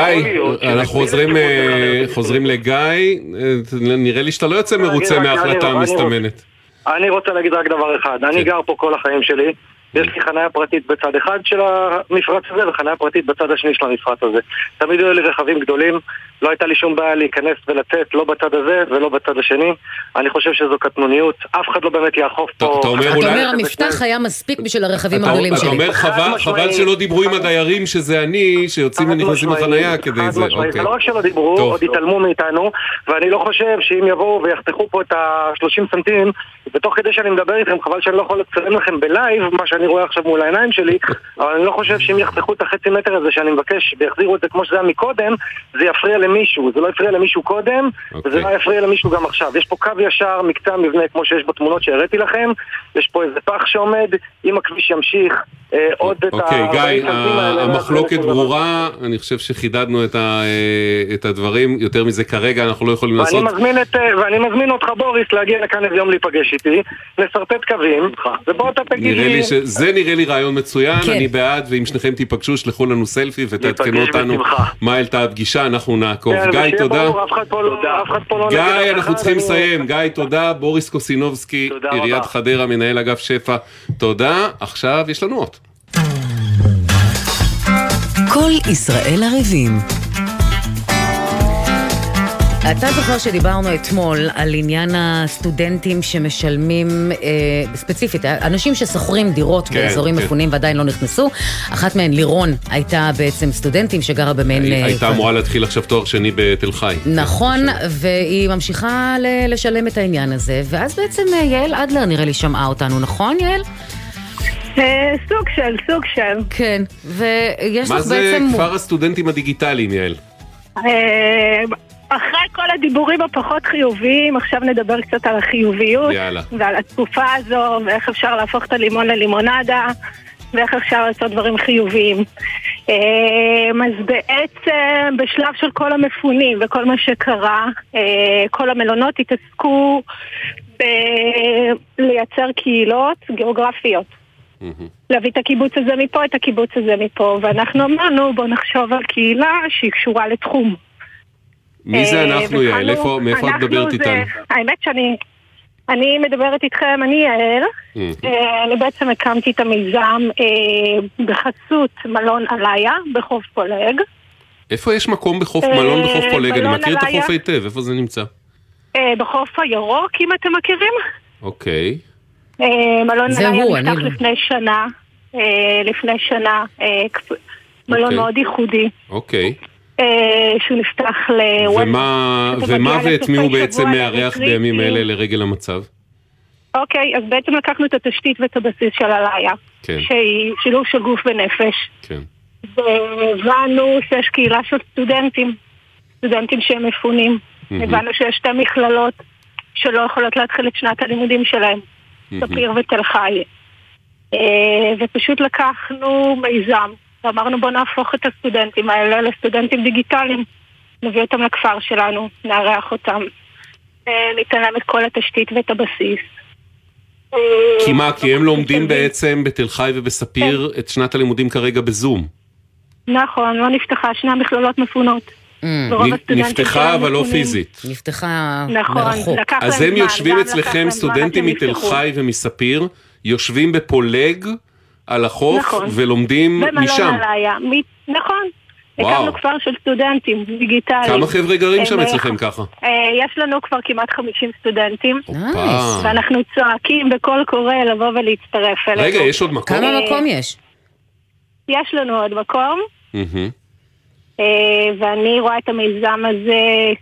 אנחנו חוזרים, אה, חוזרים לגיא, אה, נראה לי שאתה לא יוצא מרוצה מההחלטה המסתמנת. אני רוצה להגיד רק דבר אחד, אני גר פה כל החיים שלי, יש לי חניה פרטית בצד אחד של המפרץ הזה וחניה פרטית בצד השני של המפרץ הזה. תמיד היו לי רכבים גדולים, לא הייתה לי שום בעיה להיכנס ולצאת, לא בצד הזה ולא בצד השני. אני חושב שזו קטנוניות, אף אחד לא באמת יאכוף פה... אתה אומר אתה המפתח היה מספיק בשביל הרכבים אתה הגדולים אתה שלי. אומר חבל- חבל שלא דיברו עם הדיירים שזה אני, שיוצאים ונכנסים לחנייה כדי זה, משמעית. אוקיי. זה לא רק שלא דיברו. עוד התעלמו מאיתנו, ואני לא חושב שאם יבואו ויחתכו פה את ה-30 סנטים, ותוך כדי שאני מדבר איתכם, חבל שאני לא יכול לצלם לכם בלייב, מה שאני רואה עכשיו מול העיניים שלי, אבל אני לא חושב שאם יחתכו את החצי מטר הזה שאני מבקש ויחזירו את זה כמו שזה היה מקודם, זה יפריע למישהו. זה לא יפריע למישהו קודם, אוקיי. וזה לא יפריע למישהו גם עכשיו. יש פה קו ישר מקצה המבנה, כמו שיש בתמונות שהראיתי לכם, יש פה איזה פח שעומד, אם הכביש ימשיך, אה, עוד את אוקיי, ה- גיא, 40 סנטים האלה, המחלוקת זה- ברורה, אני חושב שחידדנו את ה- אה, את הדברים, יותר מזה כרגע אנחנו לא יכולים ואני לעשות. מזמין, את, אה, ואני מזמין אותך בוריס להגיע לכאן איזה יום להיפגש איתי, לשרטט קווים, ובוא אתה תגיד לי... לי שזה נראה לי רעיון מצוין, כן. אני בעד, ואם שניכם תיפגשו, שלחו לנו סלפי ותעדכנו אותנו. מה העלתה הפגישה, אנחנו נעקוב. כן, גיא, תודה. לא- לא גיא, אנחנו צריכים לסיים. גיא, תודה. בוריס קוסינובסקי, עיריית חדרה, מנהל אגף שפע, תודה. עכשיו יש לנו עוד. כל ישראל ערבים. אתה זוכר שדיברנו אתמול על עניין הסטודנטים שמשלמים, אה, ספציפית, אנשים ששוכרים דירות כן, באזורים כן. מפונים ועדיין לא נכנסו. אחת מהן, לירון, הייתה בעצם סטודנטים שגרה במעין... אה, הייתה אמורה להתחיל עכשיו תואר שני בתל חי. נכון, והיא ממשיכה ל- לשלם את העניין הזה, ואז בעצם אה, יעל אדלר נראה לי שמעה אותנו, נכון יעל? אה, סוג של, סוג של. כן, ויש מה לך זה בעצם... כפר הסטודנטים הדיגיטליים, יעל? אחרי כל הדיבורים הפחות חיוביים, עכשיו נדבר קצת על החיוביות. יאללה. ועל התקופה הזו, ואיך אפשר להפוך את הלימון ללימונדה, ואיך אפשר לעשות דברים חיוביים. אה, אז בעצם בשלב של כל המפונים וכל מה שקרה, אה, כל המלונות התעסקו בלייצר קהילות גיאוגרפיות. להביא את הקיבוץ הזה מפה, את הקיבוץ הזה מפה, ואנחנו אמרנו בואו נחשוב על קהילה שהיא קשורה לתחום. מי זה אה, אנחנו, יעל? מאיפה את מדברת איתנו? האמת שאני אני מדברת איתכם, אני יעל. אה, אני בעצם הקמתי את המיזם אה, בחסות מלון עליה בחוף פולג. איפה יש מקום בחוף אה, מלון בחוף פולג? אני מכיר את. החוף היטב, איפה זה נמצא? אה, בחוף הירוק, אם אתם מכירים. אוקיי. אה, מלון עליה נפתח. לפני שנה. אה, לפני שנה. אה, מלון אוקיי. מאוד ייחודי. אוקיי. אה, שהוא נפתח ל... ומה ומה ואת מי הוא בעצם מארח לריטריטים. בימים אלה לרגל המצב? אוקיי, אז בעצם לקחנו את התשתית ואת הבסיס של עליה. כן. שהיא שילוב של גוף ונפש. כן. והבנו שיש קהילה של סטודנטים, סטודנטים שהם מפונים. מהמם. הבנו שיש שתי מכללות שלא יכולות להתחיל את שנת הלימודים שלהם. ספיר ותל חי. אה, ופשוט לקחנו מיזם, ואמרנו בוא נהפוך את הסטודנטים האלה לסטודנטים דיגיטליים. נביא אותם לכפר שלנו, נארח אותם, אה, ניתן להם את כל התשתית ואת הבסיס. אה, כי מה, כי הם לומדים בעצם בתל חי ובספיר כן. את שנת הלימודים כרגע בזום. נכון, לא נפתחה, שני המכללות מפונות. הסטודנטים נפתחה אבל לא. פיזית. נפתחה נכון, מרחוק. אז הם יושבים אצלכם, סטודנטים מתל. חי ומספיר, יושבים בפולג על החוף נכון. ולומדים במלון משם. עליה, מ- נכון. וואו. הקמנו כפר של סטודנטים דיגיטליים. כמה חבר'ה גרים שם אה, אצלכם ככה? אה, יש לנו כבר כמעט 50 סטודנטים. ואנחנו צועקים בקול קורא לבוא ולהצטרף אלינו. רגע, יש עוד מקום? כמה מקום יש? יש לנו עוד מקום. אה, ואני רואה את המיזם הזה...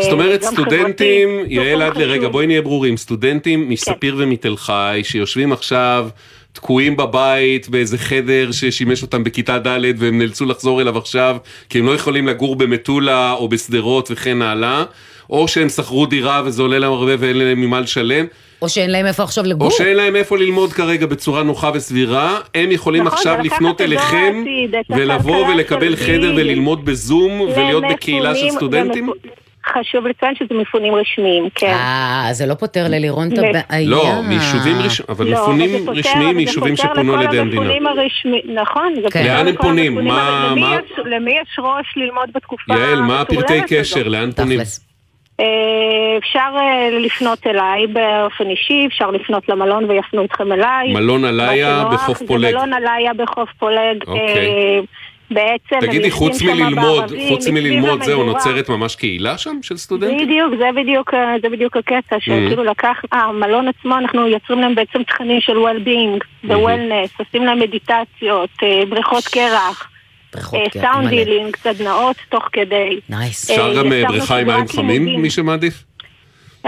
זאת אומרת, סטודנטים, יעל לרגע, חשוב. בואי נהיה ברורים, סטודנטים מספיר ומתל חי, שיושבים עכשיו תקועים בבית באיזה חדר ששימש אותם בכיתה ד' והם נאלצו לחזור אליו עכשיו, כי הם לא יכולים לגור במטולה או בשדרות וכן הלאה, או שהם שכרו דירה וזה עולה להם הרבה ואין להם ממה לשלם. או שאין להם איפה עכשיו לגור? או שאין להם איפה ללמוד כרגע בצורה נוחה וסבירה, הם יכולים נכון, עכשיו לפנות אליכם העתיד, ולבוא ולקבל חדר. וללמוד בזום ולהיות בקהילה של סטודנטים? ומפ- חשוב לציין שזה מפונים רשמיים, כן. אה, זה לא פותר ללירון את ל- הבעיה. לא, מיישובים אבל לא, מפונים זה פותר- רשמיים מיישובים שפונו על ידי המדינה. נכון, זה כן. פותר לאן הם לכל פונים? המפונים, אבל למי מה- יש- למי יש ראש ללמוד בתקופה יעל, מה הפרטי קשר? הזאת? לאן פונים? אה, אפשר אה, לפנות אליי באופן אישי, אפשר לפנות למלון ויפנו אתכם אליי. מלון עליה בחוף פולג. מלון עליה בחוף פולג. אוקיי. אה, בעצם תגידי, חוץ מללמוד, בערבים, חוץ מללמוד זהו. נוצרת ממש קהילה שם של סטודנטים? בדיוק, זה בדיוק, אה, זה בדיוק הקטע, Mm. שכאילו לקח, אה, המלון עצמו, אנחנו יוצרים להם בעצם תכנים של well-being Mm-hmm. ו-wellness, עושים להם מדיטציות, אה, בריכות קרח, אה, סאונד מלא. healing, סדנאות תוך כדי. nice. אפשר אה, גם אה, בריכה עם מים חמים. מי שמעדיף?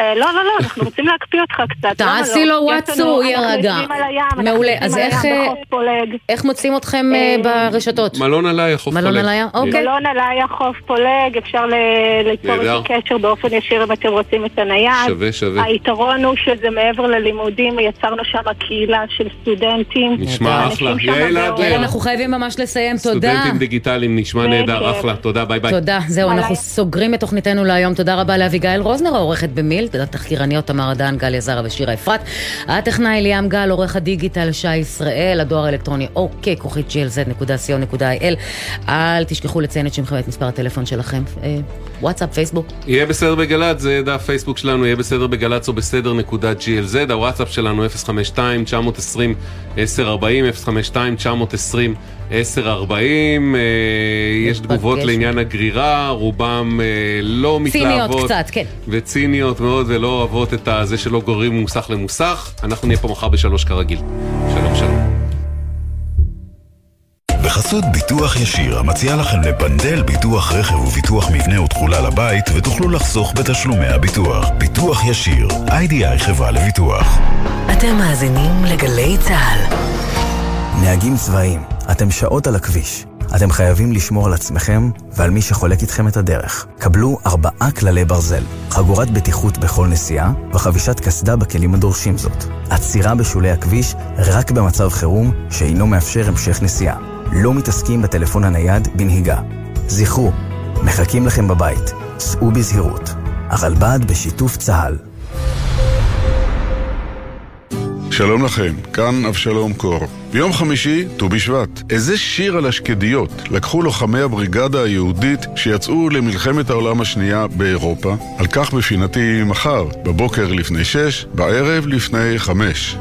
אה, לא, לא, לא, אנחנו רוצים להקפיא אותך קצת. תעשי לא? לו יש וואטס, לנו- הוא יירגע. מעולה, אז איך, אה. איך מוצאים אתכם אה, ברשתות? מלון עליה, חוף פולג. מלון עליה? אוקיי. מלון עליה חוף פולג, אפשר ליצור. איתי קשר באופן ישיר אם אתם רוצים את הנייד. שווה, שווה. היתרון הוא שזה מעבר ללימודים, יצרנו שם קהילה של סטודנטים. נשמע אחלה. יעל. אדלר. אנחנו חייבים ממש לסיים, תודה. סטודנטים דיגיטליים, נשמע נהדר. אחלה. תודה, ביי ביי. תודה, זהו, אנחנו סוגרים את תוכניתנו להיום. תודה רבה לאביגיל רוזנר, העורכת במיל, תודה תחקירניות תמר דן, גליה זרה ושירה אפרת. הטכנאי ליאם גל, עורך הדיגיטל שי ישראל, הדואר האלקטרוני אוקיי, כרוכית glz.co.il. אל תשכחו לציין את שמכם ואת מספר הטלפון שלכם. וואטסאפ, פייסבוק. יהיה בסדר בגל"צ, זה דף פייסבוק שלנו, יהיה בסדר בגל"צ או בסדר נקודה glz, הוואטסאפ שלנו 052-920-1040, 052-920-1040, אה, יש תגובות לעניין הגרירה, רובם אה, לא ציניות מתלהבות. קצת, כן. וציניות מאוד ולא אוהבות את זה שלא גוררים ממוסך למוסך. אנחנו נהיה פה מחר בשלוש כרגיל. שלום שלום. בחסות ביטוח ישיר, המציע לכם לפנדל ביטוח רכב וביטוח מבנה ותכולה לבית, ותוכלו לחסוך בתשלומי הביטוח. ביטוח ישיר, איי-די-איי חברה לביטוח. אתם מאזינים לגלי צה"ל. נהגים צבאיים, אתם שעות על הכביש. אתם חייבים לשמור על עצמכם ועל מי שחולק איתכם את הדרך. קבלו ארבעה כללי ברזל, חגורת בטיחות בכל נסיעה וחבישת קסדה בכלים הדורשים זאת. עצירה בשולי הכביש רק במצב חירום שאינו מאפשר המשך נסיעה. לא מתעסקים בטלפון הנייד בנהיגה. זכרו, מחכים לכם בבית. סעו בזהירות. הרלב"ד בשיתוף צה"ל. שלום לכם, כאן אבשלום קור. ביום חמישי, ט"ו בשבט. איזה שיר על השקדיות לקחו לוחמי הבריגדה היהודית שיצאו למלחמת העולם השנייה באירופה. על כך בפינתי מחר, בבוקר לפני שש, בערב לפני חמש.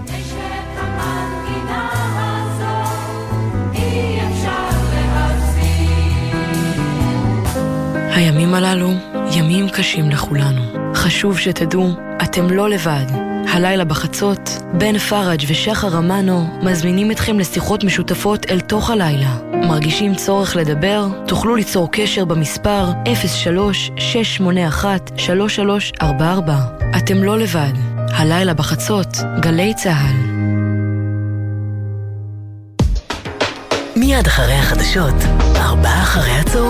הימים הללו ימים קשים לכולנו. חשוב שתדעו, אתם לא לבד. הלילה בחצות, בן פראג' ושחר אמנו מזמינים אתכם לשיחות משותפות אל תוך הלילה. מרגישים צורך לדבר? תוכלו ליצור קשר במספר 03-681-3344. אתם לא לבד. הלילה בחצות, גלי צה"ל. מיד אחרי החדשות, ארבעה אחרי הצהריים.